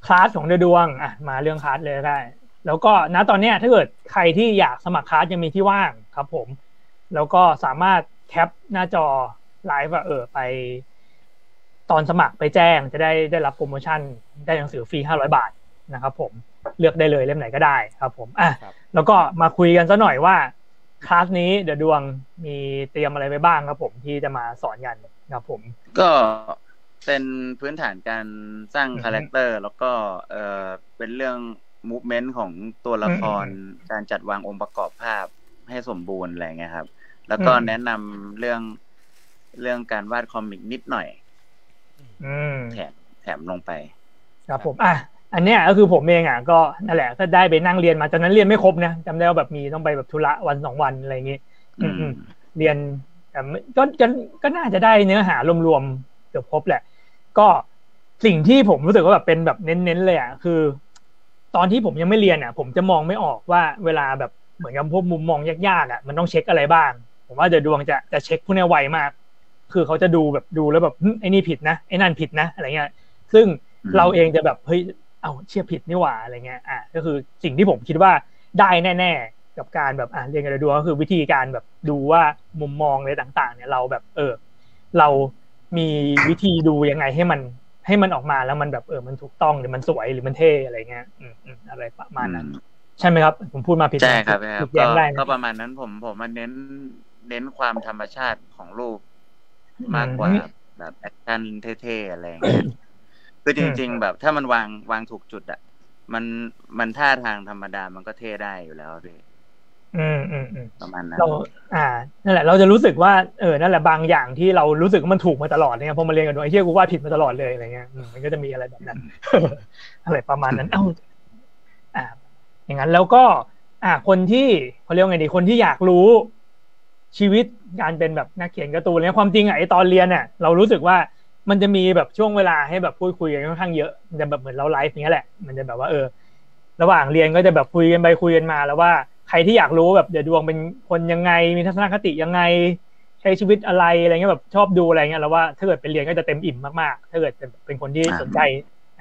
คลาสของเดอะดวง อะ มาเรื่องคลาสเลยก็ได้ แล้วก็ณตอนเนี้ยถ้าเกิดใครที่อยากสมัครคลาสยังมีที่ว่างครับ ผม แล้วก็สามารถ cap หน้าจอไลฟ์ว่าเออไป ตอนสมัครไปแจ้งจะได้ได้รับโปรโมชั่น ได้หนังสือฟรีห้าร้อยบาทนะครับผมเลือกได้เลยเล่มไหนก็ได้ครับผมอะครับแล้วก็มาคุยกันซะหน่อยว่าคลาสนี้เดอะดวงมีเตรียมอะไรไปบ้างครับผมที่จะมาสอนกันครับผม ก็เป็นพื้นฐานการสร้างอือฮึคาแรคเตอร์แล้วก็เออเป็นเรื่องมูฟเมนต์ของตัวละครอืมการจัดวางองค์ประกอบภาพให้สมบูรณ์อะไรเงี้ยครับ แล้วก็อืมแนะนำเรื่องเรื่องการวาดคอมิกนิดหน่อยอืมแถมแถมลงไป ครับผมอะอันเนี้ยก็คือผมเองอะก็นั่นแหละก็ได้ไปนั่งเรียนมาตอนนั้นเรียนไม่ครบนะจำได้ว่าแบบมีต้องไปแบบธุระวันสองวันอะไรอย่างงี้อืมอืมเรียนแต่ไม่ก็ก็ก็น่าจะได้เนื้อหารวมๆเกือบครบแหละ ก็สิ่งที่ผมรู้สึกว่าแบบเป็นแบบเน้นๆเลยอะคือ ตอนที่ผมยังไม่เรียนอะ ผมจะมองไม่ออกว่าเวลาแบบเหมือนกับพวกมุมมองยากๆอะมันต้องเช็คอะไรบ้าง ผมว่าเดี๋ยวดวงจะจะเช็คพวกเนี้ยไวมาก คือเขาจะดูแบบดูแล้วแบบหึไอ้นี่ผิดนะไอ้นั่นผิดนะอะไรเงี้ย ซึ่งอืมเราเองจะแบบเฮ้ยเอาเชื่อผิดนี่หว่าอะไรเงี้ยอะก็คือสิ่งที่ผมคิดว่าได้แน่ ๆ กับการแบบอะเรียนกันดูก็คือวิธีการแบบดูว่ามุมมองอะไรต่าง ๆ เนี่ยเราแบบเออ เรามีวิธีดูยังไงให้มันให้มันออกมาแล้วมันแบบเออมันถูกต้องหรือมันสวยหรือมันเท่อะไรเงี้ยอืมอืมอะไรประมาณนั้น ใช่ไหมครับ ผมพูดมาผิดใช่ครับไหมใช่ครัถูบกแย้ก็ได้นะก็ประมาณนั้นผมผมมันเน้น เน้นความธรรมชาติของรูปมากกว่าอืมแบบ action เท่ๆอะไรอย่างเงี้ยคือจริง ๆ แบบถ้ามันวางวางถูกจุดอะมันมันท่าทางธรรมดามันก็เท่ได้อยู่แล้วพี่อืมอืมอืมประมาณนั้นเราอ่านั่นแหละ เราจะรู้สึกว่าเออนั่นแหละบางอย่างที่เรารู้สึกว่ามันถูกมาตลอดเนี่ยพอมาเรียนกันดูไอ้เชี่ยกูว่าผิดมาตลอดเลยอะไรเงี้ยอืมมันก็จะมีอะไรแบบนั้นอะไรประมาณนั้นเอ้าอ่า อย่างนั้นแล้วก็ อ่า คนที่เขาเรียกว่าไงดีคนที่อยากรู้ ชีวิตการเป็นแบบนักเขียนการ์ตูนเนี่ยความจริงอะไอตอนเรียนเนี่ยเรารู้สึกว่ามันจะมีแบบช่วงเวลาให้แบบพูดคุยกันค่อนข้างเยอะมันจะแบบเหมือนเราไลฟ์อย่างเงี้ยแหละ มันจะแบบว่าเออ ระหว่างเรียนก็จะแบบคุยกันไปคุยกันมา แล้วว่าใครที่อยากรู้แบบเดี๋ยวดวงเป็นคนยังไง มีทัศนคติยังไง ใช้ชีวิตอะไรอะไรเงี้ยแบบชอบดูอะไรเงี้ยแล้วว่าถ้าเกิดเป็นเรียนก็จะเต็มอิ่มมากๆ ถ้าเกิดเป็นเป็นคนที่สนใจ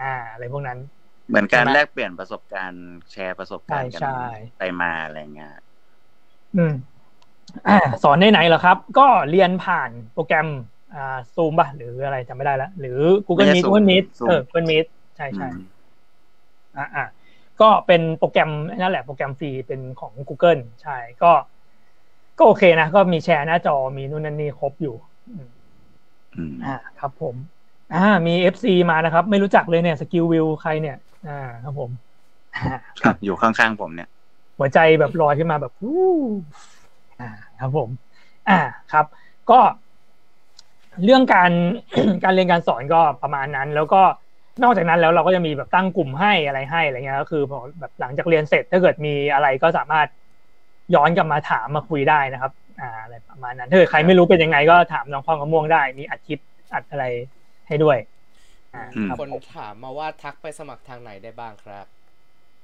อ่าอะไรพวกนั้น เหมือนการใช่ไหมแลกเปลี่ยนประสบการณ์แชร์ประสบการณ์กัใช่ใช่ไปมาอะไรเงี้ยอืมอ่า สอนในไหนเหรอครับ ก็เรียนผ่านโปรแกรมอ่าซูมป่ะ หรืออะไรจำไม่ได้แล้วหรือ Google ไม่ Meet ใช่ Google Meet Zoom เออ Google Meet ใช่ใช่อืมอ่าอ่าก็เป็นโปรแกรมนั่นแหละโปรแกรมฟรีเป็นของ Google ใช่ก็ ก็โอเคนะ ก็มีแชร์หน้าจอมีนู่นนั่นนี่ครบอยู่อืมอืมอ่า ครับผม อ่า มี FC มานะครับ ไม่รู้จักเลยเนี่ยสกิลวิวใครเนี่ย อ่า ครับผมอ่าครับอยู่ข้างๆผมเนี่ย หัวใจแบบลอยขึ้นมาแบบวู้ อ่าครับผม อ่าครับ ก็เรื่องการการเรียนการสอนก็ประมาณนั้น แล้วก็นอกจากนั้นแล้วเราก็จะมีแบบตั้งกลุ่มให้อะไรให้อะไรเงี้ยก็คือพอแบบหลังจากเรียนเสร็จถ้าเกิดมีอะไรก็สามารถย้อนกลับมาถามมาคุยได้นะครับ อ่าอะไรประมาณนั้นถ้าเกิดใครไม่รู้เป็นยังไงก็ถามน้องข้องกระม่วงได้ มีอัดคลิปอัดอะไรให้ด้วยอ่าอืมครับคนผมถามมาว่าทักไปสมัครทางไหนได้บ้างครับ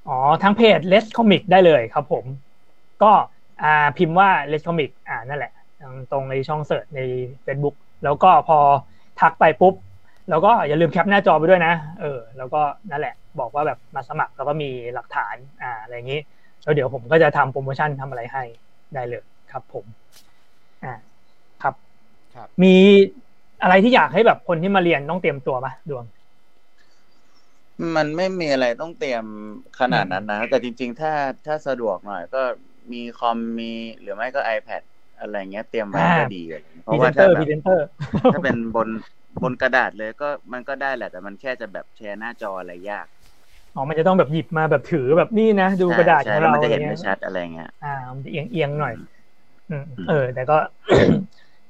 อ๋อทั้งเพจ Let's Comic ได้เลยครับผม ก็ อ่าพิมพ์ว่า Let's Comic อ่านั่นแหละตรงตรงในช่องเสิร์ชใน Facebook แล้วก็พอทักไปปุ๊บ แล้วก็อย่าลืมแคปหน้าจอไปด้วยนะ เออ แล้วก็นั่นแหละ บอกว่าแบบมาสมัครแล้วก็มีหลักฐานอ่าอะไรอย่างนี้แล้วเดี๋ยวผมก็จะทำโปรโมชั่นทำอะไรให้ได้เลยครับผมอ่าครับครับ มีอะไรที่อยากให้แบบคนที่มาเรียนต้องเตรียมตัวปะดวง มันไม่มีอะไรต้องเตรียมขนาดนั้นนะ แต่จริง ๆ ถ้าถ้าสะดวกหน่อย ก็ มีคอมมีหรือไม่ก็ iPad อะไรเงี้ยเตรียมไว้อ่าก็ดีอะไรเงี้ยเพพรีราะเซว่านเตถ้าอร์แบพรีบเซนเตอร์ถ้าเป็นบนบนกระดาษเลยก็มันก็ได้แหละ แต่มันแค่จะแบบแชร์หน้าจออะไรยากอ๋อมันจะต้องแบบหยิบมาแบบถือแบบนี่นะ ดูกระดาษขใช่องแล้วเรามันจะอะไรเห็นเงี้ไม่ยชัดอะไรเงี้ยอ่ามันจะเอียงเอียงๆหน่อยอืมอืมเออ แต่ก็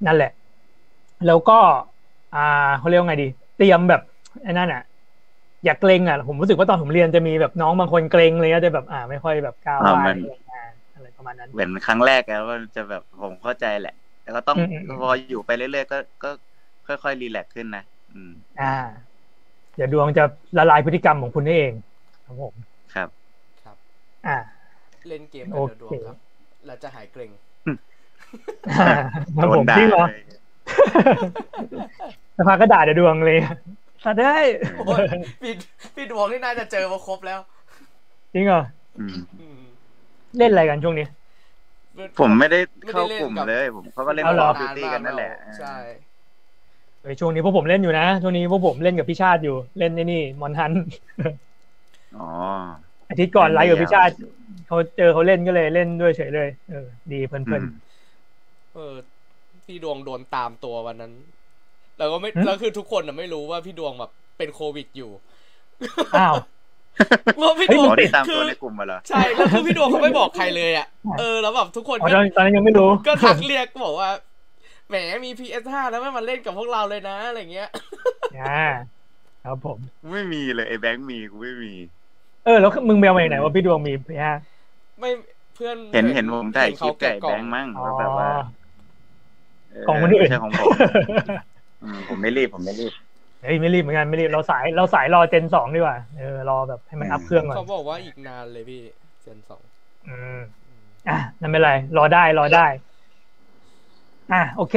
นั่นแหละ แล้วก็ อ่าเขาเรียกว่าไงดี เตรียมแบบไอ้นั่นอะอย่าเกรงอะผมรู้สึกว่าตอนผมเรียนจะมีแบบน้องบางคนเกรงเลยก็จะแบบ อ่า ไม่ค่อยแบบกล้าอ่าว่ามันอ่าอะไร ประมาณนั้นเหมือนครั้งแรกแล้วก็จะแบบผมเข้าใจแหละ แต่ก็ต้องอืมอืมอืมพออยู่ไปเรื่อยๆก็ก็ค่อยๆรีแลกซ์ขึ้นนะอืม อ่า เดี๋ยวดวงจะละลายพฤติกรรมของคุณได้เอง ครับผมครับครับ อ่า เล่นเกมโอกันเคเดยวดวงครับแล้วจะหายเกรงอ่าครับโดผนมด่าจริงเหรอเลยสภาก็ด่าเดี๋ยวดวงเลยสัตว์ได้ยโอ้ยพี่พี่ดวงนี่น่าจะเจอมาครบแล้ว จริงเหรออืมอืม เล่นอะไรกันช่วงนี้ ผมไม่ได้ไม่ได้เข้าเล่นกลุ่มกับเลย ผมเขาก็เล่นเอาเหรอ Call of Duty กันนั่นแหละใช่เฮ้ยช่วงนี้พวกผมเล่นอยู่นะ ช่วงนี้พวกผมเล่นกับพี่ชาติอยู่ เล่นในนี่มอนฮันอ๋ออาทิตย์ก่อนเล่นไลฟ์กับยาวพี่ชาติเขาเจอเขาเล่นก็เลยเล่นด้วยเฉยเลย เออ ดีเพลินอืมเออ พี่ดวงโดนตามตัววันนั้นแล้วก็ไม่หึแล้วคือทุกคนน่ะไม่รู้ว่าพี่ดวงแบบเป็นโควิดอยู่ๆอ้าว เพราะพี่เฮ้ยดวงอ๋อที่ตามคืตัวอในกลุ่มมาเหรอใช่แล้วคือพี่ดวงเขาไม่บอกใครเลยอะเออแล้วแบบทุกคนอ๋อก็ตอนตอนนั้นยังไม่รู้ก็ทักเรียกบอกว่าแหมมี PS5 แล้วไม่มาเล่นกับพวกเราเลยนะอะไรเงี้ยอ่าครับผมไม่มีเลยไอ้แบงค์มีกูไม่มี เออ แล้วมึงไปเอามาจากไหนว่าพี่ดวงมีพี่ฮะไม่เพื่อนเห็นเห็นผมถ่ายคลิปเห็ไก่นเขาแบเก็งค์มั่งอ๋อแล้วแบบว่าเของคนอื่นไม่ใช่ของผมอืมผมไม่รีบผมไม่รีบ เฮ้ยไม่รีบเหมือนกันไม่รีบเราสายเราสายรอเจนสองดีกว่าเออรอแบบให้มันอัพเครื่องก่อนเขาบอกว่าอีกนานเลยพี่เจนสองอืมอะนั่นไม่เป็นไร รอได้รอได้ อะโอเค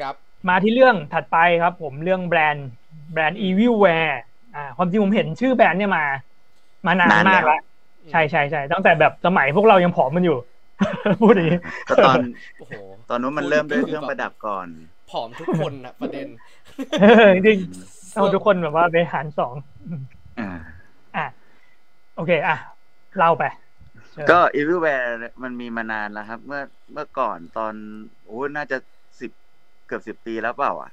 ครับมาที่เรื่องถัดไปครับผมเรื่องแบรนด์แบรนด์ Evilware อ่าความจริงผมเห็นชื่อแบรนด์เนี่ยมา มานานนานแล้วมากแล้วใช่ใช่ใช่ตั้งแต่แบบสมัยพวกเรายังผอมมันอยู่ พูดอย่างนี้ก็ตอนโอ้โหตอนนู้นมันเริ่มด้วยเครื่องประดับก่อน ผอมทุกคนนะประเด็นเออจริงๆ เอาทุกคนแบบว่าไปหารสองอ่าอะโอเค อะ เล่าไปเชิญก็ Everywhere มันมีมานานแล้วครับ เมื่อเมื่อก่อนตอนโอ้น่าจะสิบเกือบสิบปีแล้วเปล่า อะ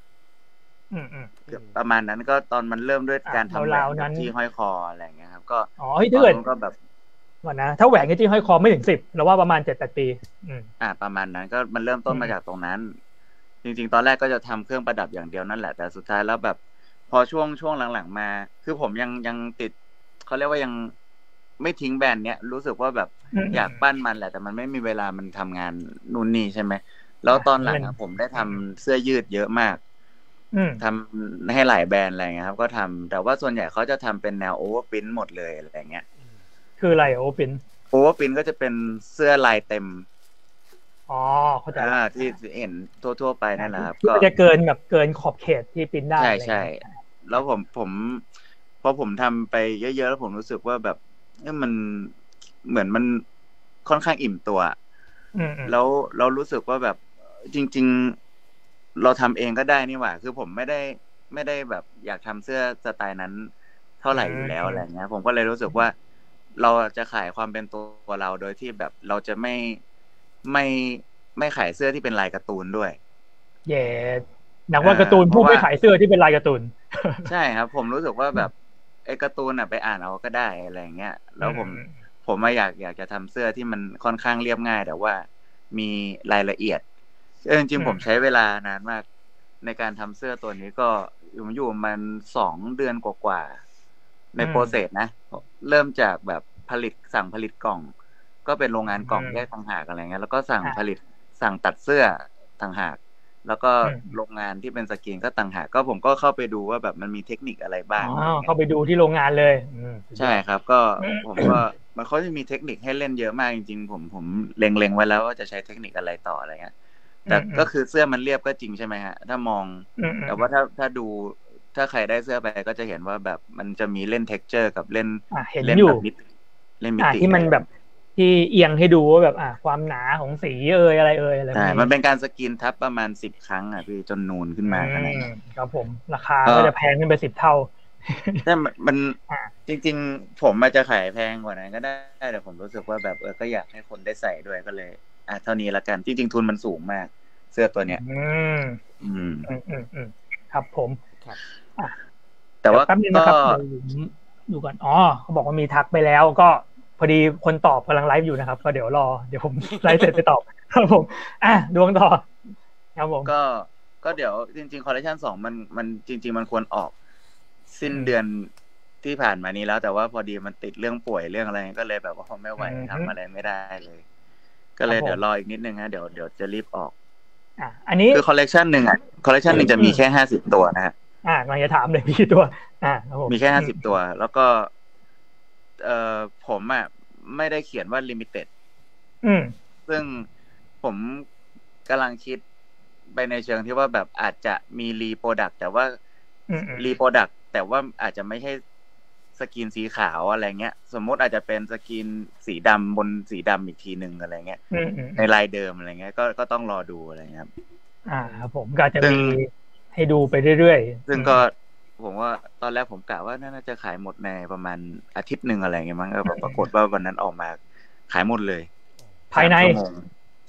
อืมอืมเกือบประมาณนั้นก็ตอนมันเริ่มด้วยการทำแหวรานวๆนั้นที่ห้อยคออะไรอย่างเงี้ยครับ ก็อ๋อเฮ้ยตถ้าอนเกิดนู้นก็แบบก่อนนะถ้าแหวนก็จริงห้อยคอไม่ถึงสิบเราว่าประมาณเจ็ดแปดปีอืมอ่า ประมาณนั้นก็มันเริ่มต้นอืมมาจากตรงนั้น จริง ๆ ตอนแรกก็จะทำเครื่องประดับอย่างเดียวนั่นแหละแต่สุดท้ายแล้วแบบ พอช่วงช่วงหลังๆมา คือผมยังยังติดเขาเรียกว่ายังไม่ทิ้งแบรนด์เนี้ยรู้สึกว่าแบบอืมอยากปั้นมันแหละ แต่มันไม่มีเวลามันทำงานนู่นนี่ใช่ไหมแล้วตอนหลังอะผมได้ทำเสื้อยืดเยอะมากอืมทำให้หลายแบรนด์อะไรเงี้ยครับ ก็ทำแต่ว่าส่วนใหญ่เขาจะทำเป็นแนว overprint หมดเลยอะไรเงี้ย คืออะไรโอปิน overprint ก็จะเป็นเสื้อลายเต็มอ๋อเข้าใจอ่าละที่เห็นทั่วๆไปนั่นแหละครับที่ก็มันจะเกินแบบเกินขอบเขตที่ปริ้นได้ใช่อะไรใช่เงี้ย แล้วผมผมพอผมทำไปเยอะๆแล้วผมรู้สึกว่าแบบเอ้ยมันเหมือนมันค่อนข้างอิ่มตัวอืมอืมแล้วเรารู้สึกว่าแบบจริง ๆ เราทำเองก็ได้นี่หว่า คือผมไม่ได้ไม่ได้แบบ อยากทำเสื้อสไตล์นั้น เท่าไหร่อยู่แล้วอะไรเงี้ย ผมก็เลยรู้สึกว่าเราจะขายความเป็นตัวเราโดยที่แบบเราจะไม่ไม่ไม่ขายเสื้อที่เป็นลายการ์ตูนด้วย เย่ นักว่าดการ์ตูนอ่าผู้เพราะไม่ว่าขายเสื้อที่เป็นลายการ์ตูน ใช่ครับ ผมรู้สึกว่าแบบไอ้การ์ตูนอะไปอ่านเอาก็ได้อะไรเงี้ย แล้วผมอืมผมมาอยากอยากจะทำเสื้อที่มันค่อนข้างเรียบง่าย แต่ว่ามีรายละเอียดเออจริงๆผมใช้เวลานานมาก ในการทำเสื้อตัวนี้ก็อยู่อยู่ประมันสองเดือนกว่าๆในโปรเซสนะ เริ่มจากแบบผลิตสั่งผลิตกล่อง ก็เป็นโรงงานกล่องแยกต่างหากอะไรเงี้ยแล้วก็สั่งผลิตสั่งตัดเสื้อต่างหาก แล้วก็โรงงานที่เป็นสกรีนก็ต่างหากก็ผมก็เข้าไปดูว่าแบบมันมีเทคนิคอะไรบ้างอ๋อะไรอเงี้ยเข้าไปดูที่โรงงานเลยอืมใช่ครับ ก็ผมก็มันเขาจะมีเทคนิคให้เล่นเยอะมากจริงๆผมผมเล็งๆไว้แล้วว่าจะใช้เทคนิคอะไรต่ออะไรเงี้ยแต่ก็คือเสื้อมันเรียบก็จริงใช่ไหมฮะ ถ้ามองอืมอืมแต่ว่าถ้าถ้าดูถ้าใครได้เสื้อไปก็จะเห็นว่าแบบมันจะมีเล่น texture กับเล่นอะเห็นเล่นอยู่แบบมิติเล่นมิอะติที่มันแบบ ที่เอียงให้ดูว่าแบบอะความหนาของสีเอยอะไรเอยอะไรพวกใช่มันเป็นการสกรีนทับประมาณสิบครั้งอะพี่จนนูนขึ้นมาขนาดอืนั้นมครับผมราคาก็ก็จะแพงขึ้นไปสิบเท่าแต่มันมันอะจริง ๆ ผมอาจจะขายแพงกว่านั้นก็ได้แต่ผมรู้สึกว่าแบบเออก็อยากให้คนได้ใส่ด้วยก็เลย อะเท่านี้ละกันจริง ๆ ทุนมันสูงมาก เสื้อตัวเนี้ย อืมอืมอืมอืมอืมครับผมครับแต่ว่าแป๊บนึงก็นะครับเดี๋ยวผมดูก่อนอ๋อเขาบอกว่ามีทักไปแล้วก็ พอดีคนตอบกำลังไลฟ์อยู่นะครับ ก็เดี๋ยวรอเดี๋ยวผมไลฟ์เสร็จไปตอบครับผม อะดวงต่อครับผมก็ก็เดี๋ยวจริงๆคอลเลคชันสองมันมันจริง ๆ มันควรออก สิ้นอืมเดือนที่ผ่านมานี้แล้วแต่ว่าพอดีมันติดเรื่องป่วยเรื่องอะไรก็เลยแบบว่าไม่ไหวอืมทำอะไรไม่ได้เลย ก็เลยครับผมเดี๋ยวรออีกนิดนึงฮะเดี๋ยวเดี๋ยวจะรีบออกอะอันนี้คือคอลเลคชันหนึ่งอะคอลเลคชันหนึ่งจะมีแค่ห้าสิบตัวนะฮะอะกำลังจะถามเลยพี่ตัว อะครับผมมีแค่ห้าสิบตัว แล้วก็ เอ่อผมอะไม่ได้เขียนว่า limited อืมซึ่งผมกำลังคิดไปในเชิงที่ว่าแบบอาจจะมี reproduct แต่ว่าอืมอืม reproduct แต่ว่าอาจจะไม่ใช่สกรีนสีขาวอะไรเงี้ย สมมติอาจจะเป็นสกรีนสีดำบนสีดำอีกทีหนึ่งอะไรเงี้ยอืมอืมในลายเดิมอะไรเงี้ยก็ก็ต้องรอดูอะไรเงี้ยครับ อ่าครับผมก็อาจจะซึ่งมีให้ดูไปเรื่อยๆ ซึ่งก็ ผมว่าตอนแรกผมกะว่าน่าจะขายหมดในประมาณอาทิตย์หนึ่งอะไรเงี้ยมั้งเออปรากฏว่าวันนั้นออกมาขายหมดเลย ภายใน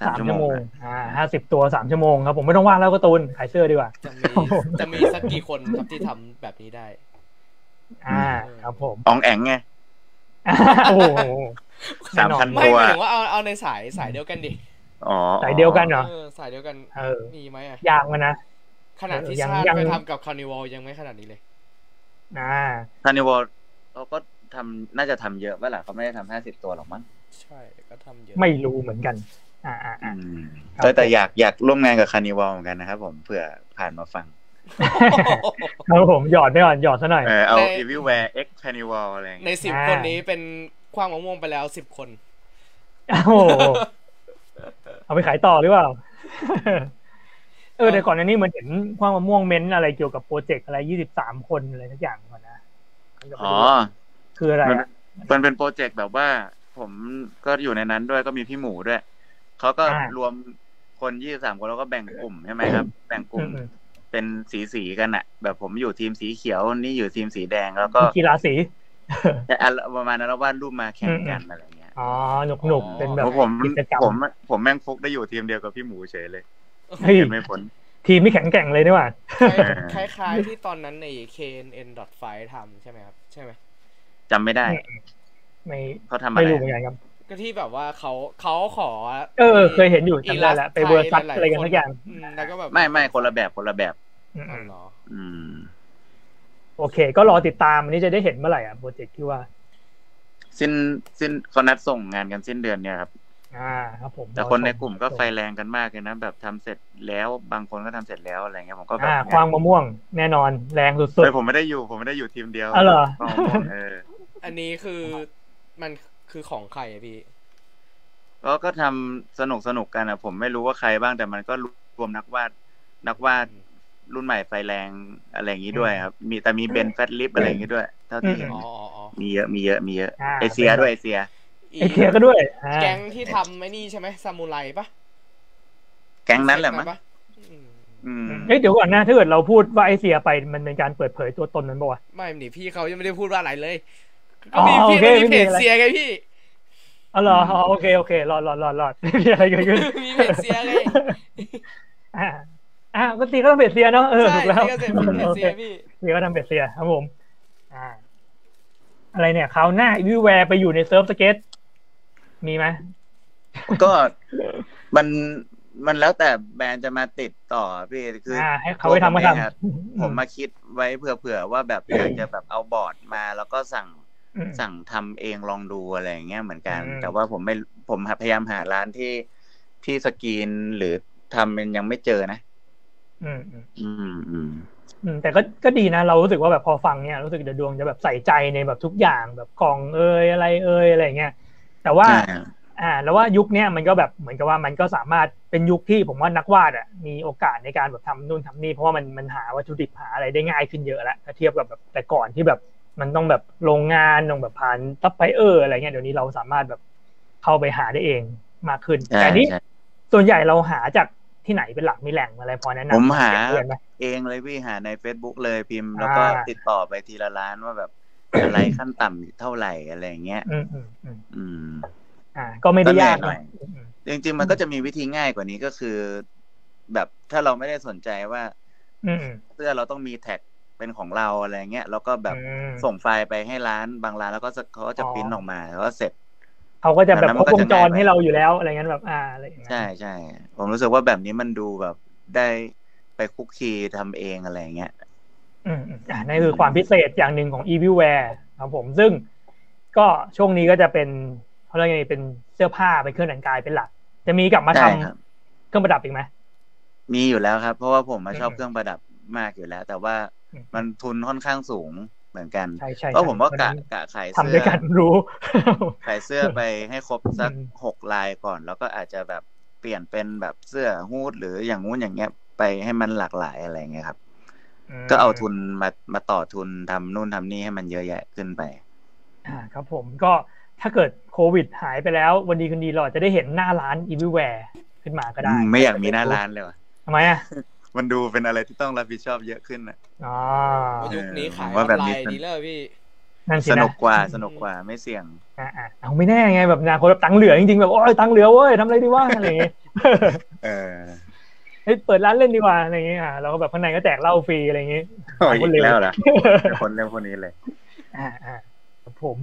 สามสามชั่วชั่วโมโมงงนะอ่าห้าสิบตัวสามชั่วโมงครับผมไม่ต้องว่างแล้วก็ตูนขายเสื้อดีกว่าจะมีจะมีสักกี่คนครับที่ทำแบบนี้ได้ อ่า ครับผมอองแองไงโอ้โหสามพันไม่ตัวหมายถึงว่าเอาเอาในสายสายเดียวกันดิอ๋อสายเดียวกันเหรอเออสายเดียวกัน เออมีไหมอะยากมันนะ ขนาดที่ยังชาติยังไปทำกับคาร์นิวัลยังไม่ขนาดนี้เลย อ่าคานิวอลเขาก็ทำน่าจะทำเยอะเมื่อไหร่เขาไม่ได้ทำห้าสิบตัวหรอกมั้งใช่ก็ทำเยอะไม่รู้เหมือนกัน อ่าอ่าอือ่ามครับแต่แต่อยากอยากร่วมงานกับคานิวอลเหมือนกันนะครับผมเผื่อผ่านมาฟังครับผมหยอดไม่ก่อนหยอดซะหน่อยเออเอาใน Everywhere X Carnival อะไรอย่างในเงี้ยสิบอ่าคนนี้เป็นคว้างมะม่วงไปแล้วสิบคนโอ้โหเอาไปขายต่อหรือเปล่า เออแต่ก่อนอันนี้เหมันเห็นความมะม่วงเม้นอะไรเกี่ยวกับโปรเจกต์อะไรยี่สิบสามคนอะไรทุกอย่างก่อนนะอ๋อคืออะไรมันอะมันเป็นโปรเจกต์แบบว่า ผมก็อยู่ในนั้นด้วยก็มีพี่หมูด้วยเขาก็อ่ารวมคนยี่สามคนแล้วก็แบ่งกลุ่มใช่ไหมครับ แบ่งกลุ่มอืมเป็นสีสีๆกันอะแบบผมอยู่ทีมสีเขียวนี่อยู่ทีมสีแดงแล้วก็มีกีฬาสีแต่อันประมาณนั้นแล้ววาดรูปมาแข่งกันอะไรเงี้ยอ๋อหนุกหนุกๆเป็นแบบเพราะผมกิจกรรมผมผมแม่งฟุกได้อยู่ทีมเดียวกับพี่หมูเฉยเลย เฮ้ยเห็นไม่ผล ทีมไม่แข็งแกร่งเลยนี่หว่า คล้ายคล้ายๆที่ตอนนั้นใน KNN.5 ทำใช่ไหมครับ ใช่ไหมจำไม่ได้ ไม่เขาทำอะไม่ไรรู้เหมือนกันครับก็ที่แบบว่าเขาเขาขอ เออ เคยเห็นอยู่จำได้แล้วไปเวอร์ซัสอะไรกันสักอย่างอืมแล้วก็แบบไม่ไม่คนละแบบคนละแบบอืมอ๋อเหรออืมโอเค ก็รอติดตามอันนี้จะได้เห็นเมื่อไหร่อะโปรเจกต์ที่ว่า สิ้นสิ้นเขานัดส่งงานกันสิ้นเดือนเนี่ยครับ อ่าครับผมแต่คนในกลุ่มก็ไฟแรงกันมากเลยนะแบบทำเสร็จแล้วบางคนก็ทำเสร็จแล้วอะไรเงี้ยผมก็แบบอ่าควางมะม่วงแน่นอนแรงสุดเฮ้ยผมไม่ได้อยู่ผมไม่ได้อยู่ทีมเดียวอ๋อเหรอควางมะม่วงเอออันนี้คือมันคือของใครอะพี่ก็ก็ทำสนุกสนุกกันอะผมไม่รู้ว่าใครบ้างแต่มันก็รวมนักวาดนักวาดรุ่นใหม่ไฟแรงอะไรอย่างนี้ด้วยครับ มีแต่มีเบนแฟตลิฟอะไรอย่างนี้ด้วย เท่าที่เห็นอ๋ออ๋ออ๋อมีเยอะมีเยอะมีเยอะาเอเชียด้วยเอเชีย ไอเทียก็ด้วยอ่าแก๊งที่ทำไอ้นี่ใช่ไหมซามูไรปะแก๊งนั้นแหละมั้งปอืมอืมเอ้ยเดี๋ยวก่อนนะถ้าเกิดเราพูดว่าไอเซียไปมันเป็นการเปิดเผยตัวตนมันปะวะไม่หนิพี่เขายังไม่ได้พูดว่าอะไรเลยอ๋ก็อมีโอพี่เคมีไม่เพมีจอะไรเสียไงพี่อ๋อเหรออ๋อโอเคโอเครอดรอดรอดรอดไม่มีอะไรเกิดขึ้นมีเพจเสียไงอ่าอ่าก็ตีก็ต้องเบสเซียเนาะเออใช่ถูกแล้วพี่ก็เสร็จมีเพจโอเสีเคยพี่ตีก็ทำเบสเซียครับผมอ่าอะไรเนี่ยคราวหน้าวิวแวร์ไปอยู่ในเซิร์ฟสเก็ต มีไหมก็มันมันแล้วแต่แบรนด์จะมาติดต่อพี่คือออ่าให้เขาไปทำก็ทตัวผมเองอะำผมมาคิดไว้เผื่อๆว่าแบบอยากจะแบบเอาบอร์ดมาแล้วก็สั่งอืมสั่งทำเองลองดูอะไรอย่างเงี้ยเหมือนกันอืมแต่ว่าผมไม่ผมพยายามหาร้านที่ที่สกรีนหรือทำมันยังไม่เจอนะ อืมอืมอืมอืมอืมแต่ก็ก็ดีนะเรารู้สึกว่าแบบพอฟังเนี่ยรู้สึกเดยวดวงจะแบบใส่ใจในแบบทุกอย่างแบบกล่องเอยอะไรเอยอะไรเงี้ย แต่ว่าใช่ครับอ่า แล้วว่ายุคเนี้ยมันก็แบบเหมือนกับว่ามันก็สามารถเป็นยุคที่ผมว่านักวาดอะมีโอกาสในการแบบทำนู่นทำนี่เพราะว่ามันมันหาวัตถุดิบหาอะไรได้ง่ายขึ้นเยอะแล้วถ้าเทียบกับแบบแต่ก่อนที่แบบมันต้องแบบโรงงานต้องแบบผ่านซัพพลายเออร์อะไรเงี้ยเดี๋ยวนี้เราสามารถแบบเข้าไปหาได้เองมากขึ้นใช่แต่อันนี้ใช่ส่วนใหญ่เราหาจากที่ไหนเป็นหลักมีแหล่งอะไรพอแนะนำผมหาเพื่อนไหมเองเลยพี่หาใน Facebook เลยพิมพ์ แล้วก็อ่าติดต่อไปทีละร้านว่าแบบ อะไรขั้นต่ำเท่าไหร่อะไรอย่างเงี้ยอืมอืมอืมอืมอ่า ก็ไม่ได้ยากก็เหนื่อยหน่อยอืมจริงๆมันก็จะมีวิธีง่ายกว่านี้ก็คือ แบบถ้าเราไม่ได้สนใจว่าอืมอืมเสื้อเราต้องมีแท็กเป็นของเราอะไรเงี้ยแล้วก็แบบอืมส่งไฟล์ไปให้ร้านบางร้านแล้วก็จะเขาก็จะอ๋อปริ้นออกมาแล้วก็เสร็จเขาก็จะแบบอันนั้นคมัรบนก็วงจรจะง่ายไปให้เราอยู่แล้วอะไรเงี้ยแบบอ่าอะไรอย่างเงี้ยใช่ใช่ผมรู้สึกว่าแบบนี้มันดูแบบได้ไปคุกคีทำเองอะไรเงี้ย อืมอืมอ่านั่นคือความพิเศษอย่างหนึ่งของ e v i w a r e ครับผมซึ่งก็ช่วงนี้ก็จะเป็นเขาเรียกไงเป็นเสื้อผ้าเป็นเครื่องแต่งกายเป็นหลัก จะมีกลับมาทำใช่ครับเครื่องประดับอีกไหมมีอยู่แล้วครับ เพราะว่าผมมาชอบอืมเครื่องประดับมากอยู่แล้ว แต่ว่าอืมมันทุนค่อนข้างสูงเหมือนกันใช่ใช่เพราะผมว่ากะใช่กะขายทำเสื้ด้วยกันรู้ขายเสื้อไปให้ครบสักอืมหกลายก่อน แล้วก็อาจจะแบบเปลี่ยนเป็นแบบเสื้อฮูดหรืออย่างงู้นอย่างเงี้ย ไปให้มันหลากหลายอะไรเงี้ยครับม ก็เอาทุนมามาต่อทุนทำนู่นทำนี่ให้มันเยอะแยะขึ้นไป อ่าครับผมก็ถ้าเกิดโควิดหายไปแล้ว วันดีคืนดีเราอาจจะได้เห็นหน้าร้าน e v i w a r e ขึ้นมาก็ได้อืมไม่อยากมีหน้าร้านเลยว่ะทำไมอะมันดูเป็นอะไรที่ต้องรับผิดชอบเยอะขึ้นนะอ๋อว่ายุคนี้ขายผมอว่าอนแบบไลนี้น์ดีแล้วพี่นั่นสิสนะนุกกว่าสนุกกว่าไม่เสี่ยงอ่าอ่าเอาไม่แน่ไงแบบอนาคนแบบตังค์เหลือจริงๆแบบโอ้ยตังค์เหลือเว้ยทำอะไรดีวะอะไรอย่างเงี้ยเออ เฮ้ยเปิดร้านเล่นดีกว่าอะไรอย่างเงี้ยอ่าเราก็แบบข้างในก็แจกเหล้าฟรีอะไรอย่างเงี้ยโอ้ยคนอีเร็กวแล้วเหรอเป็นคนเรื่องพวกนี้เลย อ่าอ่าครับผม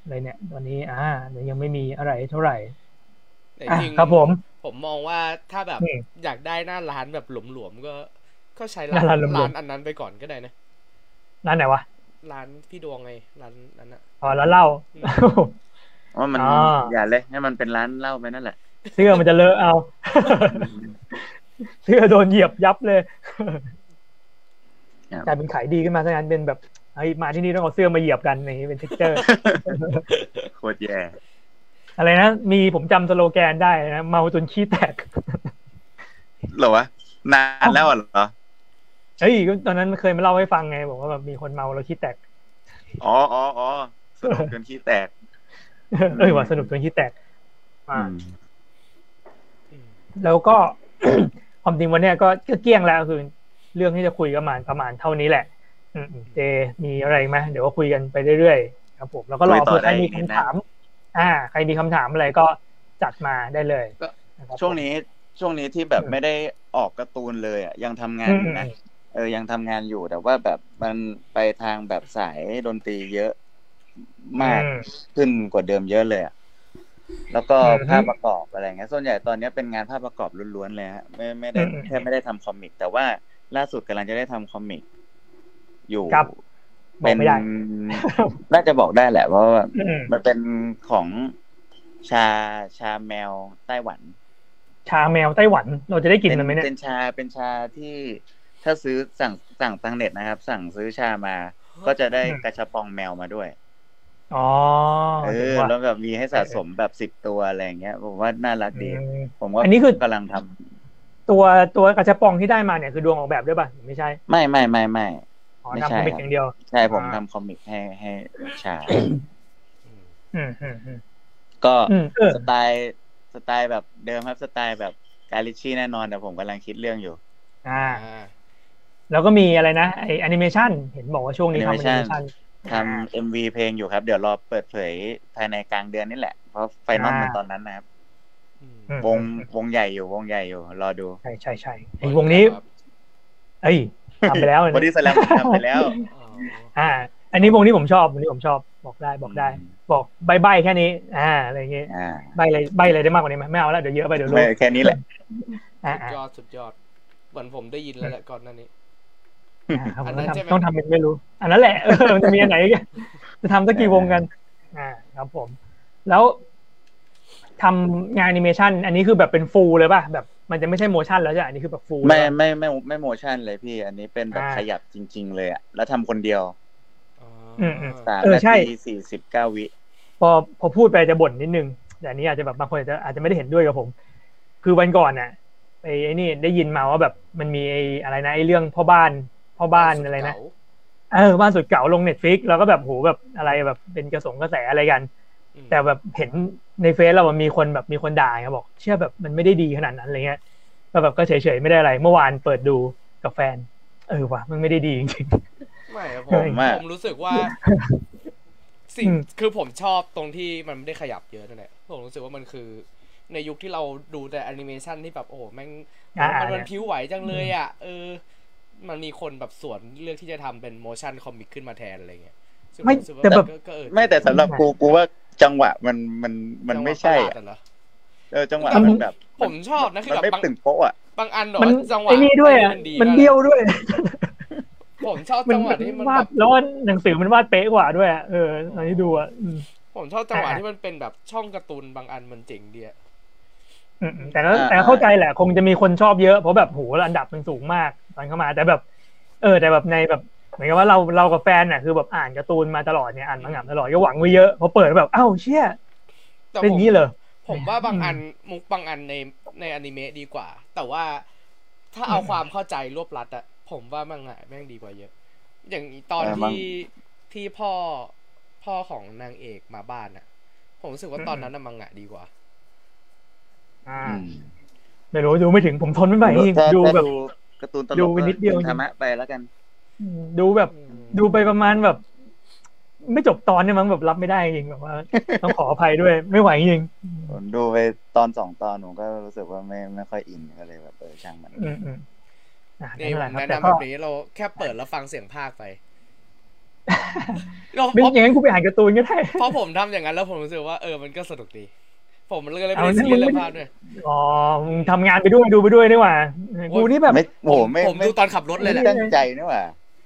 อะไรเนี่ยตอนนี้อ่าเดี๋ยวยังไม่มีอะไรเท่าไหร่แต่อะจริงครับผม ผมมองว่าถ้าแบบอืมอยากได้หน้าร้านแบบหลวมๆก็ก็ใช้หน้าร้านหลวมๆร้านอันนั้นไปก่อนก็ได้นะร้านไหนวะร้านพี่ดวงไงร้านนั้นอะอ๋อร้านเหล้าอืว่ามันอ๋ออย่าเลยให้มันเป็นร้านเหล้าไปนั่นแหละเสื้อมันจะเลอะเอา เสื้อโดนเหยียบยับเลยครับกลายเป็นขายดีขึ้นมาซะงั้นเป็นแบบเฮ้ยมาที่นี่ต้องเอาเสื้อมาเหยียบกันอย่างนี้เป็น texture โคตรแย่อะไรนะ มีผมจำสโลแกนได้นะ เมาจนขี้แตกเหรอวะนานแล้วเหรอเฮ้ยก็ตอนนั้นเคยมาเล่าให้ฟังไง บอกว่าแบบมีคนเมาแล้วขี้แตก อ๋ออ๋ออ๋อสนุกจนขี้แตก เออว่าสนุกจนขี้แตกอ่าอืมอืมแล้วก็ ความจริงวันเนี้ยก็ก็เกลี้ยงแล้วคือ เรื่องที่จะคุยก็ประมาณประมาณเท่านี้แหละอืมอืมเจมีอะไรไหมเดี๋ยวก็คุยกันไปเรื่อยๆครับผมแล้วก็รอเผื่อใครมีคำถาม อ่า ใครมีคำถามอะไรก็จัดมาได้เลยก็นะครับช่วงนี้ช่วงนี้ที่แบบไม่ได้ออกการ์ตูนเลยอะยังทำงานอยู่นะอืมเออยังทำงานอยู่แต่ว่าแบบมันไปทางแบบสายดนตรีเยอะมากอืมขึ้นกว่าเดิมเยอะเลยอะ แล้วก็อืมภาพประกอบอะไรเงี้ยส่วนใหญ่ตอนนี้เป็นงานภาพประกอบล้วนๆเลยฮะไม่ไม่ได้อืมอืมแทบไม่ได้ทำคอมิก แต่ว่าล่าสุดกำลังจะได้ทำคอมิก อยู่ครับบอกไม่ได้น่าจะบอกได้แหละ เพราะว่าอืมมันเป็นของชาชาแมวไต้หวัน ชาแมวไต้หวัน เราจะได้กินมันไหมเนี่ยเป็นชาเป็นชาที่ถ้าซื้อสั่งสั่งทางเน็ตนะครับ สั่งซื้อชามา ก็จะได้อืมกระชับปองแมวมาด้วย อ๋อเอถึงอว่าแล้วแบบมีให้สะสมแบบสิบตัวอะไรอย่างเงี้ย ผมว่าน่ารักดีอืมผมว่าอันนี้คือกำลังทำตัวตัวกระชับปองที่ได้มาเนี่ยคือดวงออกแบบด้วยป่ะไม่ใช่ ไม่ไม่ไม่ไม่อ๋อไม่ทำใช่คอมิกครับอย่างเดียว ใช่ผมอ่าทำคอมิกให้ให้ชาอืมอืมอืมอืมก็อืมเออสไตล์สไตล์แบบเดิมครับสไตล์แบบกาลิชี่แน่นอนแต่ผมกำลังคิดเรื่องอยู่อ่าอ่า แล้วก็มีอะไรนะไอแอนิเมชันเห็นบอกว่าช่วงนี้ทำแอนิเม Animation ชัน ทำเอ็มวีเพลงอยู่ครับ เดี๋ยวรอเปิดเผยภายในกลางเดือนนี่แหละ เพราะไฟนอลอ่ามัมันตอนนั้นนะครับอืมอืมวงวงใหญ่อยู่วงใหญ่อยู่ รอดู ใช่ใช่ใช่ไอวงนี้ครับเอ้ยทำไปแล้วบอดี้สแลมทำไปแล้วอ๋ออ่า อันนี้วงนี้ผมชอบวงนี้ผมชอบบอกได้บอกได้อืมบอกใบใบแค่นี้ อ่าอะไรอย่างงี้อ่าใบอะไรใบอะไรได้มากกว่านี้ไหมไม่เอาแล้วเดี๋ยวเยอะไปเดี๋ยวรู้ไม่แค่นี้แหละอ่าสุดอ่ายอดสุดยอดเหมือนผมได้ยินแล้วแหละก่อนหน้านี้อ่า ครับผมอันนั้ต้องนใช่ไหมทำต้องทำเป็นไม่รู้ อันนั้นแหละเออมันจะมีอันไหนอีกจะทำสักกี่วงกัน อ่าครับผม แล้วทำงานแอนิเมชันอันนี้คือแบบเป็นฟูลเลยป่ะแบบมันจะไม่ใช่โมชั่นแล้วใช่ไหมอันนี้คือแบบฟูลไม่ไม่ไม่ไม่โมชั่นเลยพี่ อันนี้เป็นแบบอ่าขยับจริง ๆ เลยอะแล้วทำคนเดียวอ๋ออืมอืมสามเออนาใช่ทีสี่สิบเก้าวิ พอพอพูดไปจะบ่นนิดนึง แต่อันนี้อาจจะแบบบางคนอาจจะอาจจะไม่ได้เห็นด้วยกับผม คือวันก่อนน่ะไอ้ไอ้นี่ได้ยินมาว่าแบบมันมีไอ้อะไรนะไอ้เรื่องพ่อบ้าน พ่อบ้านอะไรนะเก่าเออบ้านสุดเก่าลง Netflix แล้วก็แบบโหแบบอะไรแบบเป็นกระสงกระแสอะไรกันอืมแต่แบบเห็นในเฟซเรามันมีคนแบบมีคนด่าไงบอก เชื่อแบบมันไม่ได้ดีขนาดนั้นอะไรเงี้ยก็แบบก็เฉยๆไม่ได้อะไร เมื่อวานเปิดดูกับแฟน เออว่ะมันไม่ได้ดีจริงไม่ครับผเฮ้ยผมรู้สึกว่า สิ่งอืมคือผมชอบตรงที่มันไม่ได้ขยับเยอะนั่นแหละผมรู้สึกว่ามันคือในยุคที่เราดูแต่แอนิเมชันที่แบบโอ้โหแม่งอ่ามันๆมันพลิ้วไหวจังเลยอะเออ มันมีคนแบบสวนเลือกที่จะทำเป็น motion comic ขึ้นมาแทนอะไรเงี้ยซึ่งไม่ผมรู้สึกว่าแต่แบบก็ก็เออไม่แต่สำหรับกูกูว่าจังหวะมันมันมันไม่ใช่จังหวะอะประหลาดอะเหรอเออจังหวะมันมันแบบ ผมชอบนะคือมันแบบไม่บางตึงโป๊ะอะบางอันเหรอมันจังหวะไอ้นี่ด้วยอะอัดีมันากเบี้ยวด้วยผมชอบมันจังหวะที่มันวาแบดบแล้วหนังสือมันวาดเป๊ะกว่าด้วยอะเออตอนที่ดูอะอืมผมชอบจังหวะอ่าที่มันเป็นแบบช่องการ์ตูนบางอันมันเจ๋งดีอะอืม แต่ก็แต่ก็เข้าใจแหละ คงจะมีคนชอบเยอะเพราะแบบโหอันดับมันสูงมากตอนเข้ามาแต่แบบ เออ แต่แบบในแบบเหมือนกับว่าเราเรากับแฟนน่ะคือแบบอ่านการ์ตูนมาตลอดเนี่ยอ่านมังงะตลอดก็หวังไว้เยอะพอเปิดแบบอ้าวเชี่ยแต่เป็นผอมย่างนี้เหรอผมว่าบางอืมอันมุกบางอันในในอนิเมะดีกว่า แต่ว่าถ้าเอาอืมความเข้าใจรวบรัดอะผมว่ามังงะแม่งดีกว่าเยอะ อย่างตอนเออมังที่ที่พ่อพ่อของนางเอกมาบ้านอะผมรู้สึกว่าตอนนั้นน่ะมังงะดีกว่า อ่าอืมไม่รู้ดูไม่ถึงผมทนไม่ไหวจริงถ้าดูถ้าแบบดูการ์ตูนตลดูกไปนิดเดียวก็ธรรมะไปแล้วกัน ดูแบบ ดูไปประมาณแบบ ไม่จบตอนเนี่ยมั้งแบบรับไม่ได้จริงแบบว่า ต้องขออภัยด้วย ไม่ไหวจริงผมดูไปตอนสองตอนผมก็รู้สึกว่าไม่ไม่ค่อยอินก็เลยแบบเออช่างมันอืมอืมอะนี่นั่นผแหละมครับแนะแต่นำก็แบบนี้เราแค่เปิดแล้วฟังเสียงภาคไปเราไม่เพราะอย่างนั้นกูไปอ่านการ์ตูนก็ได้เพราะผมทำอย่างนั้นแล้วผมรู้สึกว่าเออมันก็สนุกดี ผมเลยเลยไม่ได้ซีเรียสเรื่องภาพด้วยอ๋อมึงทำงานไปด้วยดูไปด้วยนี่หว่าโอ้กูยนี่แบบไม่โอ้โหไม่ผมไม่ดูตอนขับรถเลยแหละไม่ตั้งใจนี่หว่า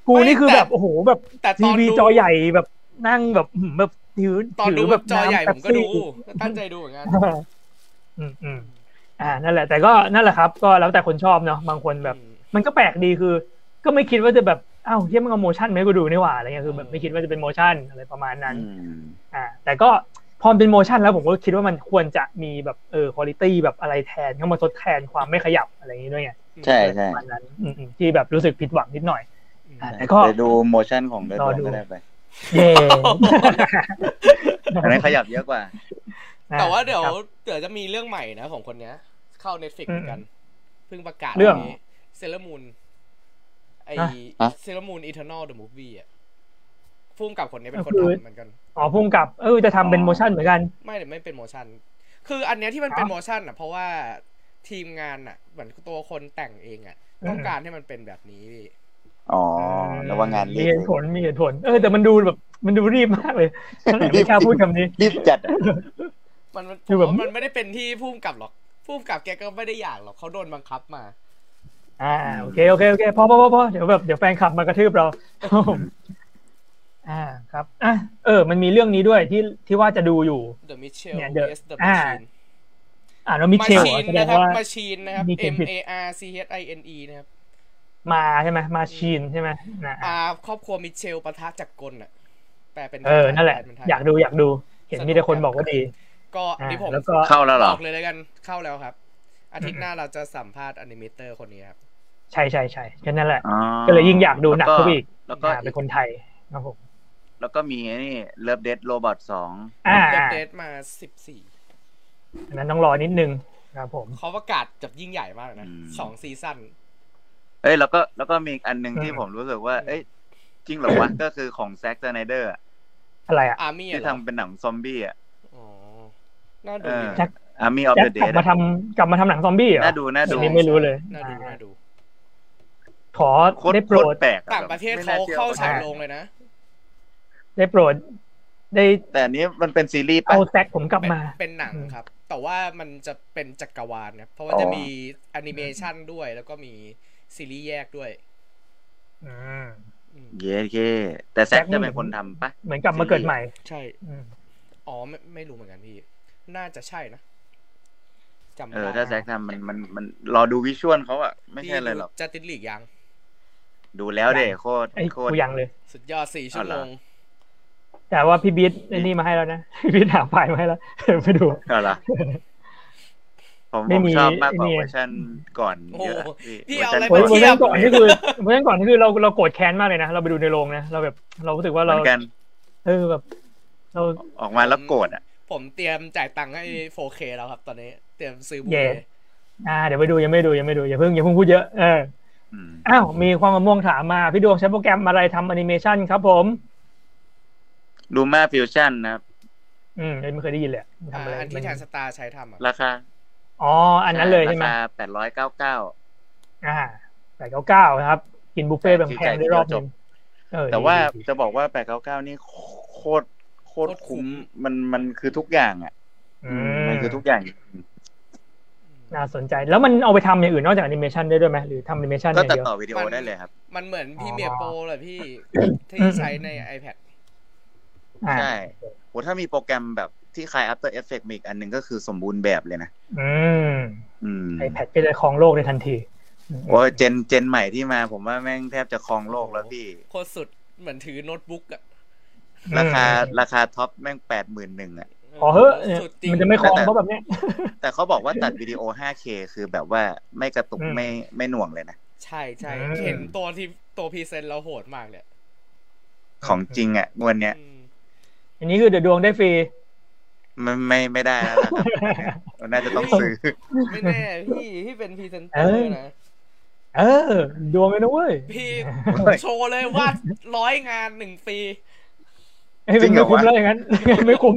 กูนี่คือไม่แต่แบบโอ้โหแบบแต่ตทีอนวีดูจอใหญ่แบบนั่งแบบหืมแบบถือตอนดูถืแบบจอใหญ่น้ำผมก็ดูเป๊ปซี่ตั้งใจดูเหมือนกันอืมอืมอ่านั่นแหละแต่ก็นั่นแหละครับ ก็แล้วแต่คนชอบเนาะบางคนแบบ มันก็แปลกดีคือ ก็ไม่คิดว่าจะแบบอ้าวเทียมันเอาโมชั่นมาให้กูดูนี่หว่าอะไรเงี้ยคือแบบไม่คิดว่าจะเป็นโมชั่นอะไรประมาณนั้นอืมอ่า แต่ก็ พอมันเป็นโมชั่นแล้วผมก็คิดว่ามันควรจะมีแบบเออคุณภาพแบบอะไรแทนเข้ามาทดแทนความไม่ขยับอะไรอย่างงี้ด้วยไงใช่ใช่ประมาณนั้นอืมอืมที่แบบรู้สึกผิดหวังนิดหน่อยอ่าแต่ก็ไปดูโมชั่นของเดรอดดูก็ได้ไปเย่อันนั้นขยับเยอะกว่า แต่ว่าเดี๋ยวครับเดี๋ยวจะมีเรื่องใหม่นะของคนเนี้ย เข้า Netflix เหมือนกัน เพิ่งประกาศเรื่องเซเลมูนไอฮะเซเลมูนอีเทอร์นอลเดอะมูฟวี่อะพุ่มกับคนนี้เป็นก็คนคือทำเหมือนกัน อ๋อพุ่งกับเออจะทำเป็นโมชั่นเหมือนกัน ไม่ไม่เป็นโมชั่น คืออันเนี้ยที่มันเป็นอ๋อโมชั่นอะ เพราะว่าทีมงานอะ เหมือนตัวคนแต่งเองอะ ต้องการให้มันเป็นแบบนี้พี่อ๋อแล้วว่างานมีรีบเหตุผลมีเหตุผล เออ แต่มันดูแบบ มันดูรีบมากเลยไม่กล้าพูดคำนี้ รีบจัดอะมันมันคือแบบผมว่ามันไม่ได้เป็นที่พุ่มกับหรอกพุ่มกับแกก็ไม่ได้อยากหรอกเขาโดนบังคับมา อ่าโอเคโอเคโอเคพอพอพอพอเดี๋ยวแบบเดี๋ยวแฟนคลับมากระทืบเรา อ่าครับอะเออ มันมีเรื่องนี้ด้วยที่ที่ว่าจะดูอยู่ The Mitchell เนี่ย The- vs The อ่า Machine อ่าแล้วมิเชลเหรอ Machine แสดงนะครับว่า Machine นะครับมีเขียน M ผิด A R C H I N E นะครับ มาใช่ไหมมาชีนใช่ไหมนะอ่า ครอบครัวมิเชลปะทะจักรกลอะแปลเป็นเออนั่นแหละปเป็นไทอยากดูอยากดู เห็นมีแต่คนบอกว่าดี ก็อ่าที่ผมแล้วก็เข้าแล้วเหรบออกเลยแล้วกันเข้าแล้วครับ อาทิตย์หน้าเราจะสัมภาษณ์อนิเมเตอร์คนนี้ครับ ใช่ใช่ใช่แค่นั้นแหละอ๋อก็เลยยิ่งอยากดูหนักเข้าไปอีกแล้วก็อ่าเป็นคนไทยครับผม แล้วก็มีไอ้นี่เลิฟเด d โรบอทสองอ่าเดอ่าเดทมาสิบสี่อันนั้นต้องรอนิดนึงครับผมเขาประกาศจับยิ่งใหญ่มากเลยนะสองซีซั่นเอ้ยแล้วก็แล้วก็มีอีกอันหนึ่งอืมที่ผมรู้สึกว่า เอ้ยจริงเหรอวะก็คือของแซ็กซ์ไนเดอร์อะไรอะอาร์มี่ที่เหรอทำเป็นหนังซอมบี้อะอ๋อน่าดูเอออยู่แจ็คอาร์มี่ออฟแจ็คเดอะเดกลับมาทำกลับมาทำหนังซอมบี้เหรอน่าดูน่าดูอันนี้ไม่รู้เลยน่าดูอ่าน่าดูขอโคตรได้โปโครตดรแปลกอต่างประเทศไม่เขาน่ชื่อเข้าฉายอ่าโรงเลยนะ ได้โปรด ได้แต่อันนี้มันเป็นซีรีส์ปะเอาแซกผมกลับเป็นมา เป็นหนังครับ แต่ว่ามันจะเป็นจักรวาลเนี่ยเพราะว่าอ๋อจะมีแอนิเมชันด้วย แล้วก็มีซีรีส์แยกด้วยอืมอืมเย้เคแต่แซ็กแซ็กนี่จะเป็นคนทำปะเหมือนกลับมาเกิดใหม่ ใช่อืมอ๋อไม่ไม่รู้เหมือนกันพี่ น่าจะใช่นะจำไม่เออได้ถ้าแซ็กทำมันมันมันรอดูวิชวลเขาอะไม่ใช่อะไรหรอกจะติดหลีกยัง ดูแล้วเด็โคตรไอ้โคตรกูยังเลย สุดยอดสี่ชั่วโมง แต่ว่าพี่บีทไอ้นี่มาให้แล้วนะพี่บีทหาไฟล์มาให้แล้วไปดูเอาล่ะผมไม่ผมมีชอบมากกว่าไอ้นี่เวอร์ชันก่อนโอ้โหเยอะพี่วเอาชัอะไรเวอมาร์ทีชัยนก่อนนี่คือเวอร์ชันก่อนนี่คือเราเราโกรธแค้นมากเลยนะเราไปดูในโรงนะเราแบบเรารู้สึกว่าเหมืเราอนกันเออแบบ เราออกมาแล้วโกรธอะ ผมเตรียมจ่ายตังค์ให้ 4K แล้วครับ ตอนนี้เตรียมซื้อ Blu-ray เลยอ่าเดี๋ยวไปดูยังไม่ดูยังไม่ดูอย่าเพิ่งอย่าเพิ่งพูดเยอะเอออืมอ้าวมีความมะม่วงถามมา พี่ดวงใช้โปรแกรมอะไรทำแอนิเมชันครับผม LumaFusion นะครับ อืมไม่เคยได้ยินเลยทำอ่าอะไรอันที่มันแทนสตาร์ใช้ทำอะราคา อ๋อ อันนั้นเลยใช่ไหมราคาแปดร้อยเก้าเก้าอ่าแปดเก้าเก้านะครับ กินบุฟเฟ่ต์แบบแพงได้รอบนึงเออแต่ว่าดีดีจะบอกว่าแปดเก้าเก้านี่โคตรโคตรคุ้มมันมันคือทุกอย่างอะอืมมันคือทุกอย่างน่าสนใจแล้วมันเอาไปทำอย่างอื่นนอกจากแอนิเมชันได้ด้วยไหมหรือทำแอนิเมชันอก็ย่างตัดเดียวต่อวิดีโอได้เลยครับ มันเหมือนพี่เมียโปรเลยพี่ที่อืมใช้ใน iPad อ่า ใช่โหถ้ามีโปรแกรมแบบที่คลาย After Effects มีอีกอันหนึ่งก็คือสมบูรณ์แบบเลยนะ อืมอืมไอแพดก็จะครองโลกในทันทีโอ้ย gen gen ใหม่ที่มา ผมว่าแม่งแทบจะครองโลกแล้วพี่ โคตรสุดเหมือนถือโน้ตบุ๊กอะราคาราคา top แม่งแปดหมื่นหนึ่งอะขอเฮ้อะเนี่ยสุดจริงมันจะไม่ครองแต่เพราะแบบเนี้ย แต่เขาบอกว่าตัดวิดีโอ 5K คือแบบว่าไม่กระตุกอืมไม่ไม่หน่วงเลยนะ ใช่ใช่อืมเห็นตัวที่ตัว present เราโหดมากเลย ของจริงอะงวดเนี้ย อืมอันนี้คือเดือดดวงได้ฟรีไม่ไม่ไม่ได้แล้วล่ะครับน่าจะต้องซื้อ ไม่แน่พี่พี่เป็นพรีเซนเตอเอ้ยร์นะเออ ดวงเลยนะเว้ย พี่โชว์เลยว่าร้อยงานหนึ่งปีเอ้ยจริงเหรไม่อคุ้มวะแล้วอย่างนั้นไม่คุ้ม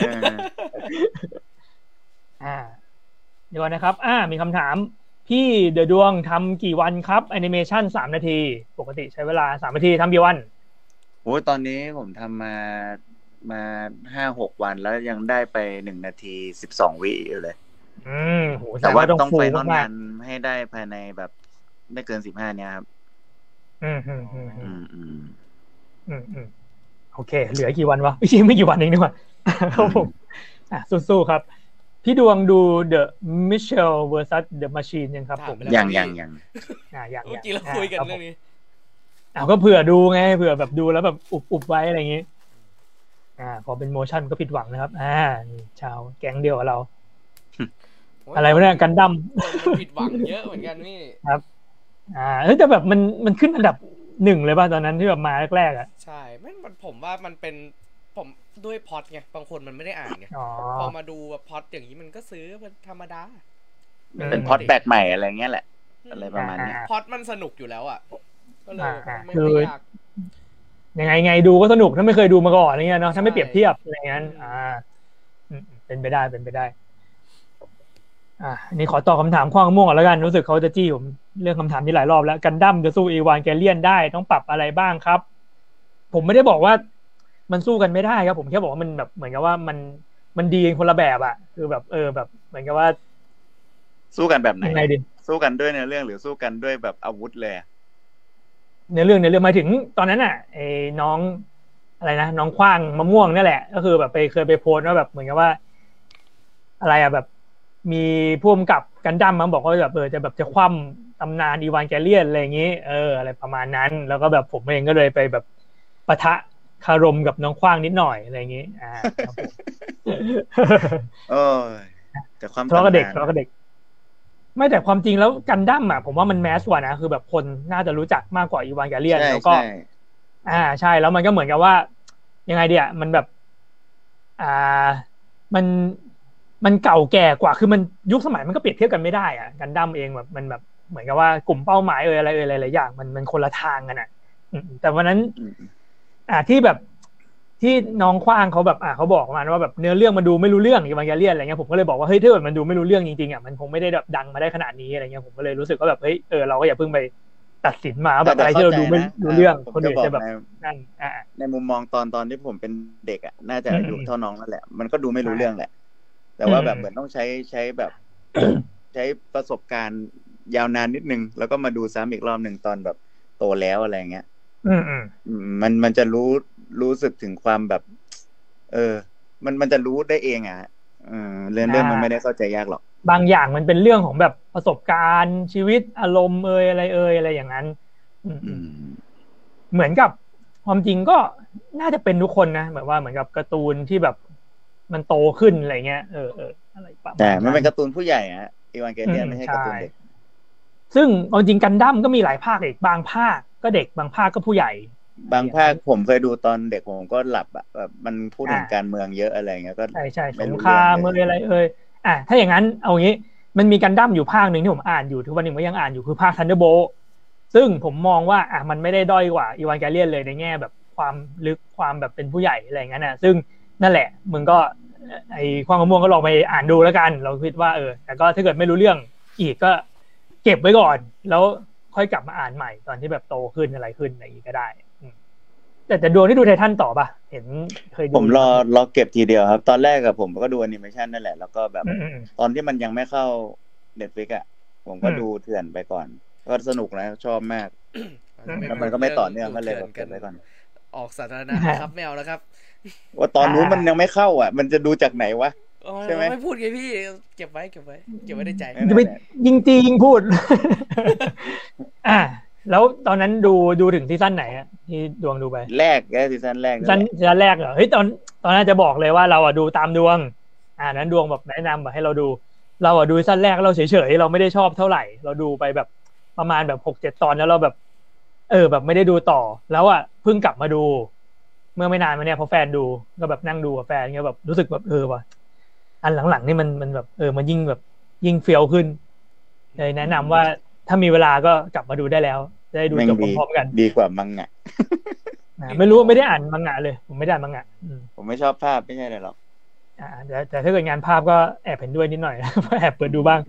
เอออ่า เดี๋ยวก่อนนะครับ อ่า มีคำถาม พี่เดือดดวงทำกี่วันครับแอนิเมชันสามนาที ปกติใช้เวลาสามนาทีทำกี่วันโอ้ยตอนนี้ผมทำมา มาห้าหกวันแล้วยังได้ไปหนึ่งนาทีสิบสองวิอยู่เลยอืมโหแต่ว่าต้องฟูไฟนอลมากงานให้ได้ภายในแบบไม่เกินสิบห้าเนี่ยครับๆอืมอืมอืมอือืมมอืมอืมอืมโอเค เหลือกี่วันวะไม่ใช่ไม่กี่วันเองนี่หว่าครับผมอะสู้ๆครับ พี่ดวงดู The Mitchell vs The Machine ยังครับผมถามไปแล้วยังยังยังอะอย่างเมื่อกี้เราคุยกันเรื่องนี้อะก็เผื่อดูไงเผื่อแบบดูแล้วแบบอุบอุบไว้อะไรอย่างงี้ อ่า พอเป็นโมชั่นก็ผิดหวังนะครับ อ่านี่ชาวแก๊งเดียวกับเรา อะไรวะเนี่ยกันดั้มคนมันผิดหวังเยอะเหมือนกันนี่อ่าเฮ้ยแต่แบบมันมันขึ้นอันดับหนึ่งเลยป่ะตอนนั้นที่แบบมาแรกๆอะใช่ไม่มันผมว่ามันเป็นผมด้วยพล็อดไงบางคนมันไม่ได้อ่านไงอ๋อพอมาดูแบบพล็อดอย่างนี้มันก็ซื้อมันธรรมดาเป็นพอดแบกใหม่อะไรเงี้ยแหละอะไรประมาณเนี้ยพล็อดมันสนุกอยู่แล้วอะก็เลยอ่าไม่คือไม่ยาก ยังไงไงดูก็สนุกถ้าไม่เคยดูมาก่อนอะไรเงี้ยเนาะถ้าไม่เปรียบเทียบอะไรเงี้ยอ่าอืมเป็นไปได้เป็นไปได้ อ่าอันนี่ขอตอบคำถามข้อม่วงก่อนแล้วกันรู้สึกเขาจะจี้ผมเรื่องคำถามนี้หลายรอบแล้วกันดั้มจะสู้อีวานแกเลียนได้ต้องปรับอะไรบ้างครับ ผมไม่ได้บอกว่ามันสู้กันไม่ได้ครับ ผมแค่บอกว่ามันแบบเหมือนกับว่ามันมันดีกันคนละแบบอะคือแบบเออแบบ เหมือนกับว่า สู้กันแบบไหนยังไงดีสู้กันด้วยเนื้อเรื่องหรือสู้กันด้วยแบบอาวุธเลย อะในเรื่องในเรื่องหมายถึงตอนนั้นอะไอ้น้องอะไรนะน้องคว้างมะม่วงนี่แหละ ก็คือแบบไปเคยไปโพสต์ว่าแบบเหมือนกับว่า อะไรอะแบบมีพ่วมกับกันดั้มมาบอกว่าแบบเออจะแบบจะคว่ำตำนานอีวานแกเลียนอะไรอย่างนี้เอออะไรประมาณนั้น แล้วก็แบบผมเองก็เลยไปแบบปะทะคารมกับน้องคว้างนิดหน่อยอะไรอย่างนี้ อ่าครับผมเออแต่ความทะเลาะกับเด็กตำนานทะเลาะกับเด็ก ไม่แต่ความจริงแล้วกันดั้มอะผมว่ามันแมสกว่านะคือแบบคนน่าจะรู้จักมากกว่าอีวานแกเลียนใช่แล้วก็ใช่อ่าใช่แล้วมันก็เหมือนกับว่า ยังไงเดียมันแบบ อ่ามันมันเก่าแก่กว่าคือมันยุคสมัยมันก็เปรียบเทียบกันไม่ได้อะกันดั้มเองแบบมันแบบเหมือนกับว่ากลุ่มเป้าหมายเอออะไรเออหลายๆอย่างมันมันคนละทางกันอะอืมแต่วันนั้นอืมอ่าที่แบบ ที่น้องคว้างเขาแบบอ่าเขาบอกมาว่าแบบเนื้อเรื่องมันดูไม่รู้เรื่องอีวานแกเลียนอะไรเงี้ยผมก็เลยบอกว่าเฮ้ยถ้าเกิดมันดูไม่รู้เรื่องจริงๆอะมันคงไม่ได้แบบดังมาได้ขนาดนี้อะไรเงี้ยผมก็เลยรู้สึกว่าแบบเฮ้ยเออเราก็อย่าเพิ่งไปตัดสินมาว่าแบบอะไรที่เราดูไม่รู้เรื่องผมคนจะอื่นบอกจะแบบในนั่นอ่าในมุมมองตอนตอนที่ผมเป็นเด็กอะน่าจะอืมอายุเท่าน้องนั่นแหละมันก็ดูไม่รู้ใช่เรื่องแหละ แต่ว่าอืมแบบเหมือนต้องใช้ใช้แบบ ใช้ประสบการณ์ยาวนานนิดนึง แล้วก็มาดูซ้ำอีกรอบหนึ่งตอนแบบโตแล้วอะไรเงี้ยอืมอืมอืมมันมันจะรู้ รู้สึกถึงความแบบ เออ มันมันจะรู้ได้เองอะเออเรื่องเรื่องมันไม่ได้เข้าใจยากหรอก บางอย่างมันเป็นเรื่องของแบบประสบการณ์ชีวิตอารมณ์เอยอะไรเอยอะไรอย่างนั้นอืมอืมเหมือนกับความจริงก็น่าจะเป็นทุกคนนะแบบว่าเหมือนกับการ์ตูนที่แบบมันโตขึ้นอะไรเงี้ยเออเอออะไรประมาณแต่มันเป็นการ์ตูนผู้ใหญ่อะอีวานเกเลียนอืมไม่ใช่การ์ตูนใช่เด็กซึ่งเอาจริงกันดั้มก็มีหลายภาคอีกบางภาคก็เด็กบางภาคก็ผู้ใหญ่ บางภาคผมเคยดูตอนเด็กผมก็หลับอะแบบมันพูดถึงอ่าการเมืองเยอะอะไรเงี้ยก็ใช่ใช่ไม่สรู้งครามเรื่องเอเลยยอะไรเอยอะถ้าอย่างนั้นเอางี้มันมีกันดั้มอยู่ภาคหนึ่งที่ผมอ่านอยู่ทุกวันนี้ผมก็ยังอ่านอยู่คือภาค Thunderbolt ซึ่งผมมองว่าอะมันไม่ได้ด้อยกว่าอีวานเกเลียนเลยในแง่แบบความลึกความแบบเป็นผู้ใหญ่อะไรอย่างนั้นนะซึ่งนั่นแหละมึงก็ไอ้ความมะม่วงก็ลองไปอ่านดูแล้วกัน เราคิดว่าเออแต่ก็ถ้าเกิดไม่รู้เรื่องอีกก็เก็บไว้ก่อน แล้วค่อยกลับมาอ่านใหม่ตอนที่แบบโตขึ้นอะไรขึ้นอะไรอย่างนี้ก็ได้อืม แต่แต่ดวงที่ดูไททันต่อปะเห็นเคยดูผมรอรอเก็บทีเดียวครับ ตอนแรกกับผมก็ดูแอนิเมชันนั่นแหละ แล้วก็แบบอืมอืมอืมตอนที่มันยังไม่เข้า Netflix อะผมก็อืมดูเถื่อนไปก่อน ก็สนุกนะชอบมากอืมแล้วมันก็ไม่ต่อเนื่องก็เลยแบบกัเก็บไว้ก่อน ออกสาธารณะนะครับไม่เอาแล้วครับ ว่าตอนนู้นมันยังไม่เข้าอะ มันจะดูจากไหนวะอ๋อใช่ไหมไม่พูดไงพี่เก็บไว้เก็บไว้เก็บไว้ในใจนั่นจะไปแหละยิงจียิงพูด อ่า แล้วตอนนั้นดูดูถึงซีซั่นไหนอะที่ดวงดูไป แรกแค่ซีซั่นแรกซีนั่ซั่นนแหละซีซั่นแรกเหรอเฮ้ยตอนตอนนั้นจะบอกเลยว่าเราอะดูตามดวง อ่านั้นดวงแบบแนะนำแบบให้เราดู เราอะดูซีซั่นแรกเราเฉยๆเราไม่ได้ชอบเท่าไหร่ เราดูไปแบบประมาณแบบหกเจ็ดตอนแล้วเราแบบ เออ แบบไม่ได้ดูต่อ แล้วอะเพิ่งกลับมาดู เมื่อไม่นานมาเนี่ยเพราะแฟนดูก็แบบนั่งดูกับแฟนเงี้ยแบบรู้สึกแบบเออว่ะอันหลังๆนี่มันมันแบบเออมันยิ่งแบบยิ่งเฟียวขึ้นเลยแนะนำว่าถ้ามีเวลาก็กลับมาดูได้แล้วจะ ได้ดูแม่งจบดีพร้อมๆกัน ดีกว่ามังงะอ่าไม่รู้ไม่ได้อ่านมังงะเลย ผมไม่ได้อ่านมังงะอืมผมไม่ชอบภาพไม่ใช่เลยหรอกอ่าแต่แต่ถ้าเกิดงานภาพก็แอบเห็นด้วยนิดหน่อยแอบเปิดดูบ้าง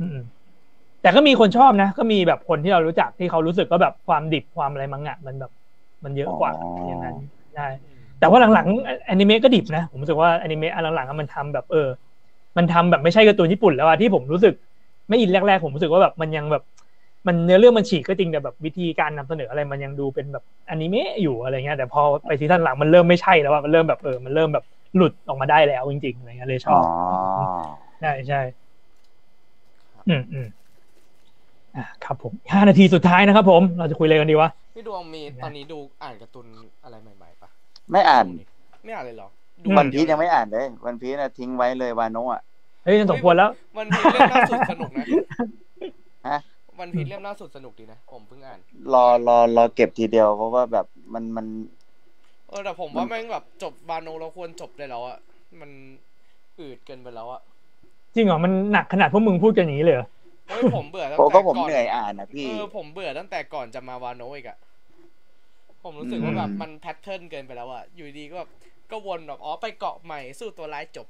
อืมแต่ก็มีคนชอบนะ ก็มีแบบคนที่เรารู้จักที่เขารู้สึกว่าแบบความดิบความอะไรมังงะมันแบบ มันเยอะกว่าอย่างนั้นใช่แต่ว่าหลังๆแอนิเมะก็ดิบนะ ผมรู้สึกว่าแอนิเมะอันหลังๆอะมันทำแบบเออ มันทำแบบไม่ใช่การ์ตูนญี่ปุ่นแล้วอะที่ผมรู้สึก ไม่อินแรกๆผมรู้สึกว่าแบบมันยังแบบ มันเนื้อเรื่องมันฉีกก็จริงแต่แบบวิธีการนำเสนออะไรมันยังดูเป็นแบบอนิเมะอยู่อะไรเงี้ยแต่พอไปซีซั่นหลังมันเริ่มไม่ใช่แล้วอะมันเริ่มแบบเออมันเริ่มแบบหลุดออกมาได้แล้วจริงๆอะไรเงี้ยเลยชอ๋ออบใช่ใช่อืมอืมอ่าครับผมห้านาทีสุดท้ายนะครับผมเราจะคุยอะไรกันดีวะพี่ดวงมีตอนนี้ดูอ่านการ์ตูนอะไรใหม่ๆปะไม่อ่าน ไม่อ่านเลยเหรออืมวันพีชยังไม่อ่านเลย วันพีชนะทิ้งไว้เลยวาโนะอะเฮ้ยสมควรแล้ว วันพีชเล่มล่าสุดสนุกนะฮะ วันพีชเล่มล่าสุดสนุกดีนะ ผมเพิ่งอ่าน รอรอรอเก็บทีเดียวเพราะว่าแบบมันมัน เออแต่ผมว่าแม่งแบบจบบาโนเราควรจบได้แล้วอะมันอืดเกินไปแล้วอะจริงเหรอมันหนักขนาดพวกมึงพูดกันอย่างนี้เลยเหรอเฮ้ยผมเบื่อตั้งโอ้แต่ก็ผมก่อนเหนื่อยอ่านนะพี่เออผมเบื่อตั้งแต่ก่อนจะมาวาโนอีกอะผมรู้สึกว่าแบบอืมมันแพทเทิร์นเกินไปแล้วอะอยู่ดีก็แบบก็วนแบบอ๋อไปเกาะใหม่สู้ตัวร้ายจบ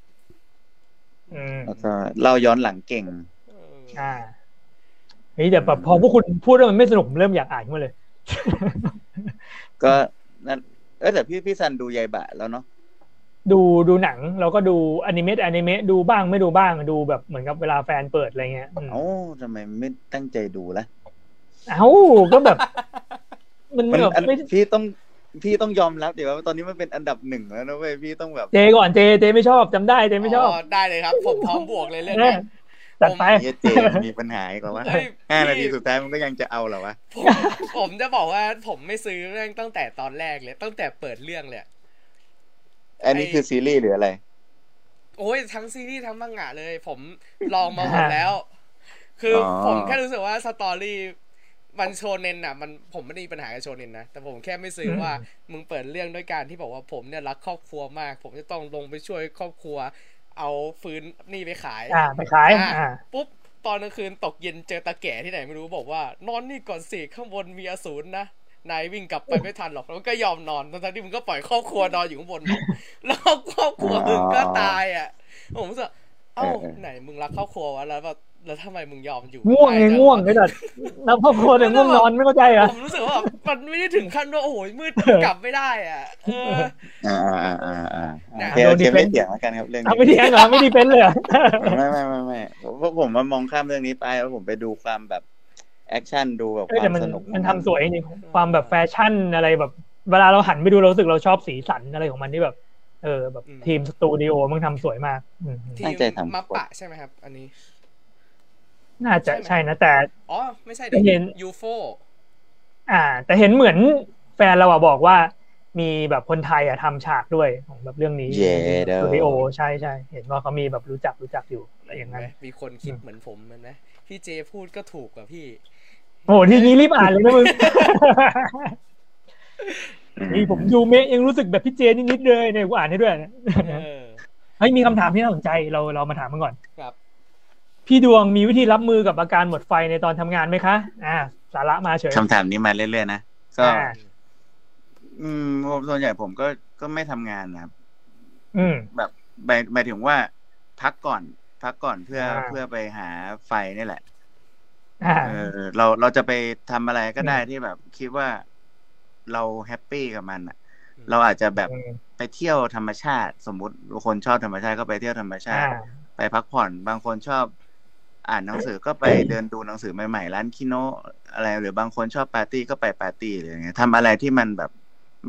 อืมแล้วก็เล่าย้อนหลังเก่งเอออ่า เฮ้ยแต่แบบพอพวกคุณพูดแล้วมันไม่สนุกผมเริ่มอยากอ่านขึ้นมาเลย ก็นั่นเออแต่พี่พี่ซันดูยายบะแล้วเนาะดูดูหนังแล้วก็ดูอนิเมะอนิเมะดูบ้างไม่ดูบ้างดูแบบเหมือนกับเวลาแฟนเปิดอะไรเงี้ยอืมเอ้าทำไมไม่ตั้งใจดูละเอ้าก็แบบ มันมันแบบอันไม่พี่ต้องพี่ต้องยอมรับเดี๋ยวว่าตอนนี้มันเป็นอันดับหนึ่งแล้วนะเว้ยพี่ต้องแบบเจก่อนเจเจไม่ชอบจำได้เจไม่ชอบได้เลยครับ ผมพร้อมบวกเลยเรื่องเอนี้อ จัดไปเหี้ยเจมันมีปัญหาอีกแล้ววะเฮ้ยห้านาทีพี่สุดท้ายมันก็ยังจะเอาเหรอวะผมผมจะบอกว่าผมไม่ซื้อเรื่องตั้งแต่ตอนแรกเลย ตั้งแต่เปิดเรื่องเลยอะอันนี้คือซีรีส์หรืออะไร โอ้ยทั้งซีรีส์ทั้งมังงะเลย ผมลองมาหมดแล้ว คือออผมแค่รู้สึกว่าสตอรี่มันโชเนนอะมันผมไม่ได้มีปัญหากับโชเนนนะแต่ผมแค่ไม่ซื้อว่ามึงเปิดเรื่องด้วยการที่บอกว่าผมเนี่ยรักครอบครัวมาก ผมจะต้องลงไปช่วยครอบครัว เอาฟื้นหนี่ไปขาย อ่าไปขายอะอ่าปุ๊บตอนกลางคืนตกเย็นเจอตาแก่ที่ไหนไม่รู้บอกว่านอนนี่ก่อนสิข้างบนมีอสูรนะนายวิ่งกลับไปไม่ทันหรอกแล้วก็ยอมนอนทั้งๆที่มึงก็ปล่อยครอบครัวนอนอยู่ข้างบนแล้วครอบครัวมึงก็ตายอะผมรู้สึกเอ้าเออเออไหนมึงรักครอบครัววะแล้วแบบ แล้วทำไมมึงยอมอยู่ง่วงไงด้จัง่วงไอ้สัตว์แล้วพ่อโคตรง่วงนอนไม่เข้าใจเหรอผมรู้สึกว่าแบบมันไม่ได้ถึงขั้นว่าโอ้โหมืดกลับไม่ได้อะเอออ่าอ่าอ่าอ่าเนี่ยโอเคโอเคไม่เถียงแล้วกันครับเรื่องเอานี้ไม่ดีเหรอไม่ดีเป็นเลยเหรอไม่ไม่ไม่ไม่เพราะผมมามองข้ามเรื่องนี้ไปแล้วผมไปดูความแบบแอคชั่นดูแบบเอ้คยแต่วามมันสนุกมันทำสวยจริงความแบบแฟชั่นอะไรแบบ เวลาเราหันไปดูเรารู้สึกเราชอบสีสันอะไรของมันที่แบบเออแบบทีมสตูดิโอมันทำสวยมากอืมทีตั้งใจทำมาปะใช่ไหมครับ อันนี้ น่าจะใช่นะแต่อ๋อไม่ใช่ไม่เห็นยูโฟอ่า แต่เห็นเหมือนแฟนเราอะบอกว่า มีแบบคนไทยอะทำฉากด้วยของแบบเรื่องนี้เย้เด้อสตูดิโอใช่ใช่เห็นว่าเขามีแบบรู้จักรู้จักอยู่อะไรอย่างนั้นมีคนคิดเหมือนผมเหมันไหมพี่เจพูดก็ถูกกว่าพี่โอ้โหทีนี้รีบอ่านเลยนะมึงนี่ผมดูเมะยังรู้สึกแบบพี่เจนิดๆเลยเนี่ยกูอ่านให้ด้วยนะเออเฮ้ยมีคำถามที่น่าสนใจเราเรามาถามมันก่อนครับ พี่ดวงมีวิธีรับมือกับอาการหมดไฟในตอนทำงานไหมคะ อ่า สาระมาเฉยคำถามนี้มาเรื่อยๆนะก็อ่าอืมผมส่วนใหญ่ผมก็ก็ไม่ทำงานนะครับ อืม แบบหมายหมายถึงว่า พักก่อน พักก่อนเพื่ออ่าเพื่อไปหาไฟนี่แหละอ่าเออ เราเราจะไปทำอะไรก็ได้อืมที่แบบ คิดว่าเราแฮปปี้กับมันอะอืมเราอาจจะแบบอืมไปเที่ยวธรรมชาติ สมมุติคนชอบธรรมชาติก็ไปเที่ยวธรรมชาอ่าติ ไปพักผ่อน บางคนชอบ อ่านหนังสือก็ไปเดินดูหนังสือใหม่ๆร้านคิโนะอะไร หรือบางคนชอบปาร์ตี้ก็ไปปาร์ตี้หรืออย่างเงี้ยทำอะไรที่มันแบบ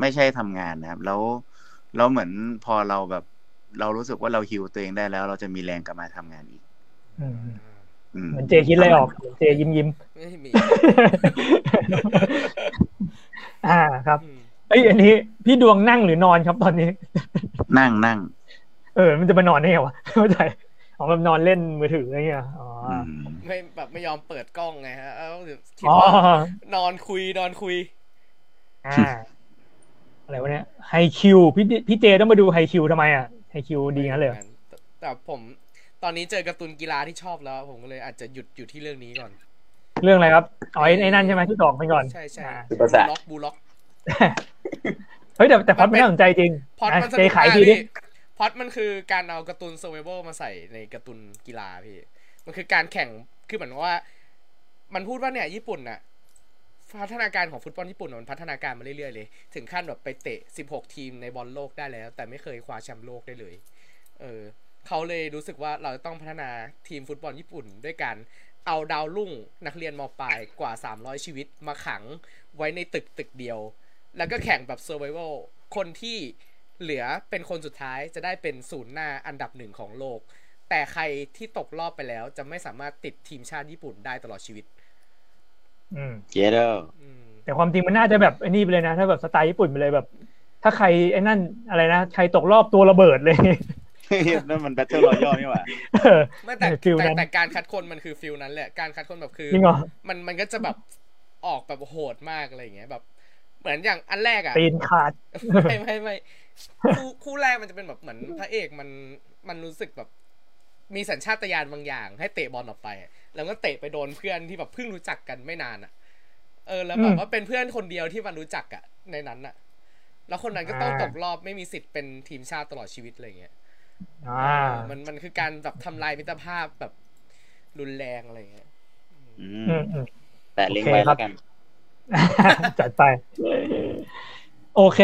ไม่ใช่ทำงานนะครับ แล้วแล้วเหมือนพอเราแบบ เรารู้สึกว่าเราฮิวตัวเองได้แล้ว เราจะมีแรงกลับมาทำงานอีกอืมอืมเหมือนเจคิดอะไรออกเหมือนเจยิ้มยิ้มไม่มีอ่าครับอืมเอ้ยอันนี้ พี่ดวงนั่งหรือนอนครับตอนนี้ นั่งนั่งเออ มันจะมานอนได้ไงวะเข้าใจ อ๋อมันนอนเล่นมือถืออะไรเงี้ยอ๋อออืมไม่แบบไม่ยอมเปิดกล้องไงฮะเอ้าคิดอ๋อว่านอนคุยนอนคุย อ่าอะไรวะเนี่ยไฮคิวพี่พี่เจต้องมาดูไฮคิวทำไมอะไฮคิวดีงั้นเลยเหรอแต่แต่ผมตอนนี้เจอการ์ตูนกีฬาที่ชอบแล้ว ผมก็เลยอาจจะหยุดอยู่ที่เรื่องนี้ก่อน เรื่องอะไรครับอ๋อไอ้ไอ้นั่นใช่ไหมที่ตอกไปก่อนใช่ใช่อ่าคือภาษาบูล็อกบูล็อกเฮ้ยแต่แต่พล็อดไม่น่าสนใจจริงพอดอะมันสเจนุกขายมากทีดิพี่ พอดมันคือการเอาการ์ตูน survival มาใส่ในการ์ตูนกีฬาพี่ มันคือการแข่ง คือเหมือนว่า มันพูดว่าเนี่ยญี่ปุ่นน่ะ พัฒนาการของฟุตบอลญี่ปุ่นมันพัฒนาการมาเรื่อยๆเลย ถึงขั้นแบบไปเตะ 16 ทีมในบอลโลกได้แล้ว แต่ไม่เคยคว้าแชมป์โลกได้เลย เออ เขาเลยรู้สึกว่าเราจะต้องพัฒนาทีมฟุตบอลญี่ปุ่นด้วยการเอาดาวรุ่งนักเรียนมปลายกว่า 300 ชีวิตมาขังไว้ในตึกตึกเดียว แล้วก็แข่งแบบเซอร์ไ a เวลคนที่ เหลือเป็นคนสุดท้ายจะได้เป็นศูนย์หน้าอันดับหนึ่งของโลก แต่ใครที่ตกรอบไปแล้ว จะไม่สามารถติดทีมชาติญี่ปุ่นได้ตลอดชีวิต อืมเจเดอร์อืมแต่ความจริงมันน่าจะแบบไอ้นี่ไปเลยนะ ถ้าแบบสไตล์ญี่ปุ่นไปเลยแบบ ถ้าใครไอ้นั่นอะไรนะ ใครตกรอบตัวระเบิดเลยนั่นมัน Battle Royale นี่หว่าเออไม่แต่เออ feel แต่นั้นแต่การคัดคนมันคือฟิลนั้นแหละ การคัดคนแบบคือจริงเหรอมันมันก็จะแบบออกแบบโหดมากอะไรอย่างเงี้ยแบบ เหมือนอย่างอันแรกอะตีนขาดไม่ไม่ไม่ คู่คู่แรกมันจะเป็นแบบเหมือนพระเอกมันมันรู้สึกแบบมีสัญชาตญาณบางอย่าง ให้เตะบอลออกไปอะแล้วก็เตะไปโดนเพื่อนที่แบบเพิ่งรู้จักกันไม่นานอะ เออ แล้วแบอืบมว่าเป็นเพื่อนคนเดียวที่มันรู้จักอะ ในนั้นอะ แล้วคนนั้นก็ต้องอ่าตกรอบไม่มีสิทธิ์เป็นทีมชาติตลอดชีวิตอะไรอย่างเงี้ยอ่าเออมันมันคือการแบบทำลายมิตรภาพแบบรุนแรงอะไรอย่างเงี้ยอือืมมอืมแต่ลิงก์ไว้แล้วกัน จัดไป โอเค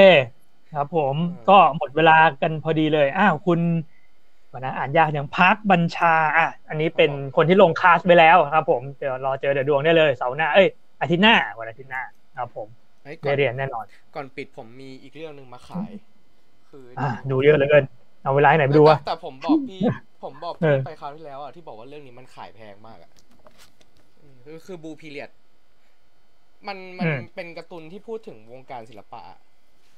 ครับผมอืมก็หมดเวลากันพอดีเลยอ้าวคุณวันนะอ่านยากอย่างพักบัญชาอะอันนี้เป็นคนที่ลงคลาสไปแล้วครับ ผมเดี๋ยวรอเจอเดี๋ยวดวงได้เลยเสาร์หน้าเอ้ยอาทิตย์หน้าวันอาทิตย์หน้าครับ ผมเฮ้ยก่ได้อนเรียนแน่นอน ก่อนปิดผมมีอีกเรื่องหนึ่งมาขาย คืออะดูเยอะเหลือเกินเอาเวลาไหนไปดูวะแต่แต่ผมบอกพี่ผมบอกเอพี่อไปคราวที่แล้วอะที่บอกว่าเรื่องนี้มันขายแพงมากอะอืมคือคือ Blue Period มันมันเป็นการ์ตูนที่พูดถึงวงการศิลปะอะ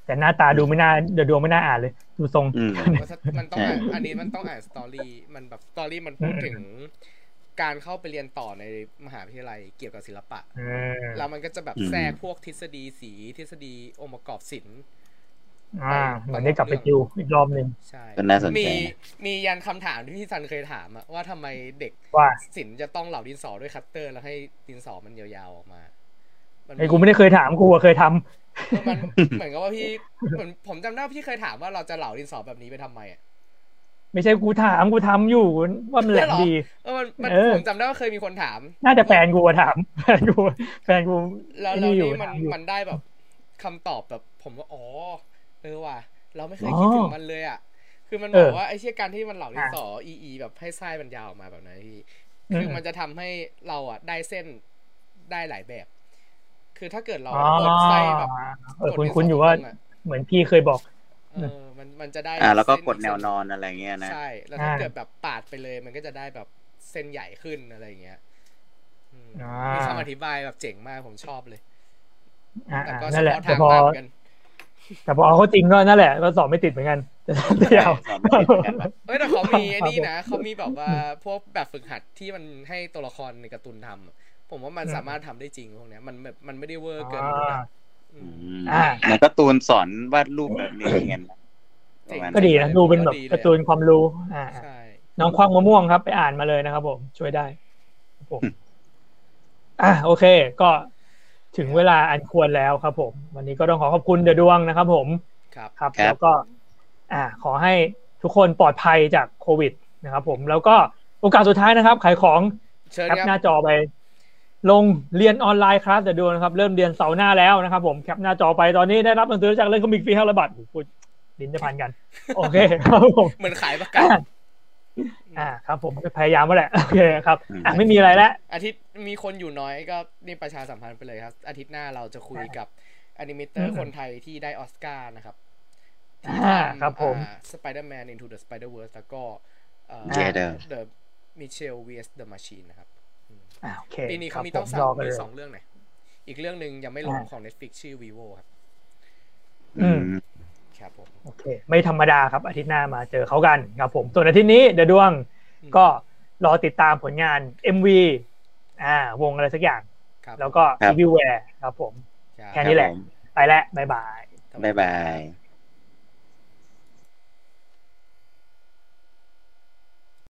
แต่หน้าตาดูไม่น่าเดี๋ยวดวงไม่น่าอ่านเลย ดูทรงอืมมันจะมันต้องอ่านอันนี้มันต้องอ่าน story มันแบบ story มันพูดถึงการเข้าไปเรียนต่อในมหาวิทยาลัยเกี่ยวกับศิลปะอืมแล้วมันก็จะแบบอืมแทรกพวกทฤษฎีสีทฤษฎีองค์ประกอบศิลป์อ่าเหมือนได้กลับไปติวอีกรอบหนึ่งใช่ก็น่าสนใจมีนะมียันคำถามที่พี่ซันเคยถามอะว่าทำไมเด็กวาดศิลป์จะต้องเหลาดินสอด้วยคัตเตอร์ แล้วให้ดินสอมันยาวๆออกมามันไอ้กูไม่ได้เคยถามกูอะเคยทำ มันเหมือนกับว่าพี่เหมือนผมจำได้ว่าพี่เคยถามว่าเราจะเหลาดินสอแบบนี้ไปทำไมอะไม่ใช่กูถามกูทำอยู่ว่ามันแหลมดีเออมันมันเออผมจำได้ว่าเคยมีคนถาม น่าจะแฟนกูอะถามแฟนกูแฟนกูแล้วไอ้แล้วนี่อยู่นี่มันถามอยู่มันได้แบบคำตอบแบบ ผมว่าอ๋อเออว่ะเราไม่เคยอ๋อคิดถึงมันเลยอะคือมันเอบออกว่าไอ้เชี่ยการที่มันเหล่าดินสออีอีแบบให้ไส้มันยาวออกมาแบบนั้นพี่อืมคือมันจะทำให้เราอะได้เส้นได้หลายแบบ คือถ้าเกิดเราอ๋อกดไส้แบบเออกดคุณดินสคุณอยู่ว่าตรงๆะเหมือนพี่เคยบอกเออมันมันจะได้อ่าแล้วก็เส้กดแนวนอนอะไรเงี้ยนะใช่แล้วถ้าอ่าเกิดแบบปาดไปเลย มันก็จะได้แบบเส้นใหญ่ขึ้นอะไรอย่างเงี้ยอืมอ่ามีคำอธิบายแบบเจ๋งมากผมชอบเลยอ่าแต่ก็ๆเฉนั่นแหละพาะแต่ทางพอมากเหมือนกันแต่พอเอาเขาจริงก็นั่นแหละก็สอบไม่ติดเหมือนกันแต่ยาวสอบไม่ติดเหมือนกันว่ะเอ้ยแต่เขามีไอ้นี่ครับผมนะเขามีแบบว่าพวกแบบฝึกหัดที่มันให้ตัวละครในการ์ตูนทำอะ ผมว่ามันอืมสามารถทำได้จริงพวกเนี้ยมันแบบมันไม่ได้เวอร์เกินอ่าไปนะอือืมมอ่าเหมือนการ์ตูนสอนวาดรูปแบบนี้เงี้ยนะประมาณก็ดีนะดูเป็นแบบดีเลยการ์ตูนความรู้ อ่าใช่น้องคว้างมะม่วงครับ ไปอ่านมาเลยนะครับผมช่วยได้ครับผมอะโอเค ก็ถึงเวลาอันควรแล้วครับ ผม วันนี้ก็ต้องขอขอบคุณเดอะดวงนะครับ ผมครับครับครับ แล้วก็ อ่า ขอให้ทุกคนปลอดภัยจากโควิดนะครับ ผมแล้วก็โอกาสสุดท้ายนะครับ ขายของเชิญแคปหน้ารับไป ลงเรียนออนไลน์คลาสเดอะดวงนะครับ เริ่มเรียนเสาร์หน้าแล้วนะครับผมแคปหน้าจอไปตอนนี้ได้รับหนังสือจาก Let's Comic ฟรีห้าร้อยบาทโอ้โหพูดลิ้นจะพันกัน โอเคครับผมเหมือนขายประกันอ่าครับผมพยายามมาแหละ โอเคครับ อะไม่มีอะไรแล้วอาทิตย์มีคนอยู่น้อยก็นี่ประชาสัมพันธ์ไปเลยครับ อาทิตย์หน้าเราจะคุยกับอนิเมเตออืร์มคนไทยที่ได้ออสการ์นะครับอ่าครับผมสไปเดอร์แมน into the Spider Verse แล้วก็เอ่อเจเดอร์ The Mitchell vs The Machine นะครับอ่าโอเค ปีนี้คเขารับมีผต้องมสามรอกันมีเลยสองเรื่องไหนอีกเรื่องหนึ่งยังไม่ลงอ่าของ Netflix ชื่อ vivo ครับ อืมครับผมโอเค ไม่ธรรมดาครับ อาทิตย์หน้ามาเจอเขากันครับผม ส่วนอาทิตย์นี้เดอะดวงอืมก็รอติดตามผลงาน MV อ่าวงอะไรสักอย่างครับแล้วก็ครับ Everywhere ครับผมครับแค่นี้แหละครับผมไปแล้ว บ๊ายบาย บ๊ายบาย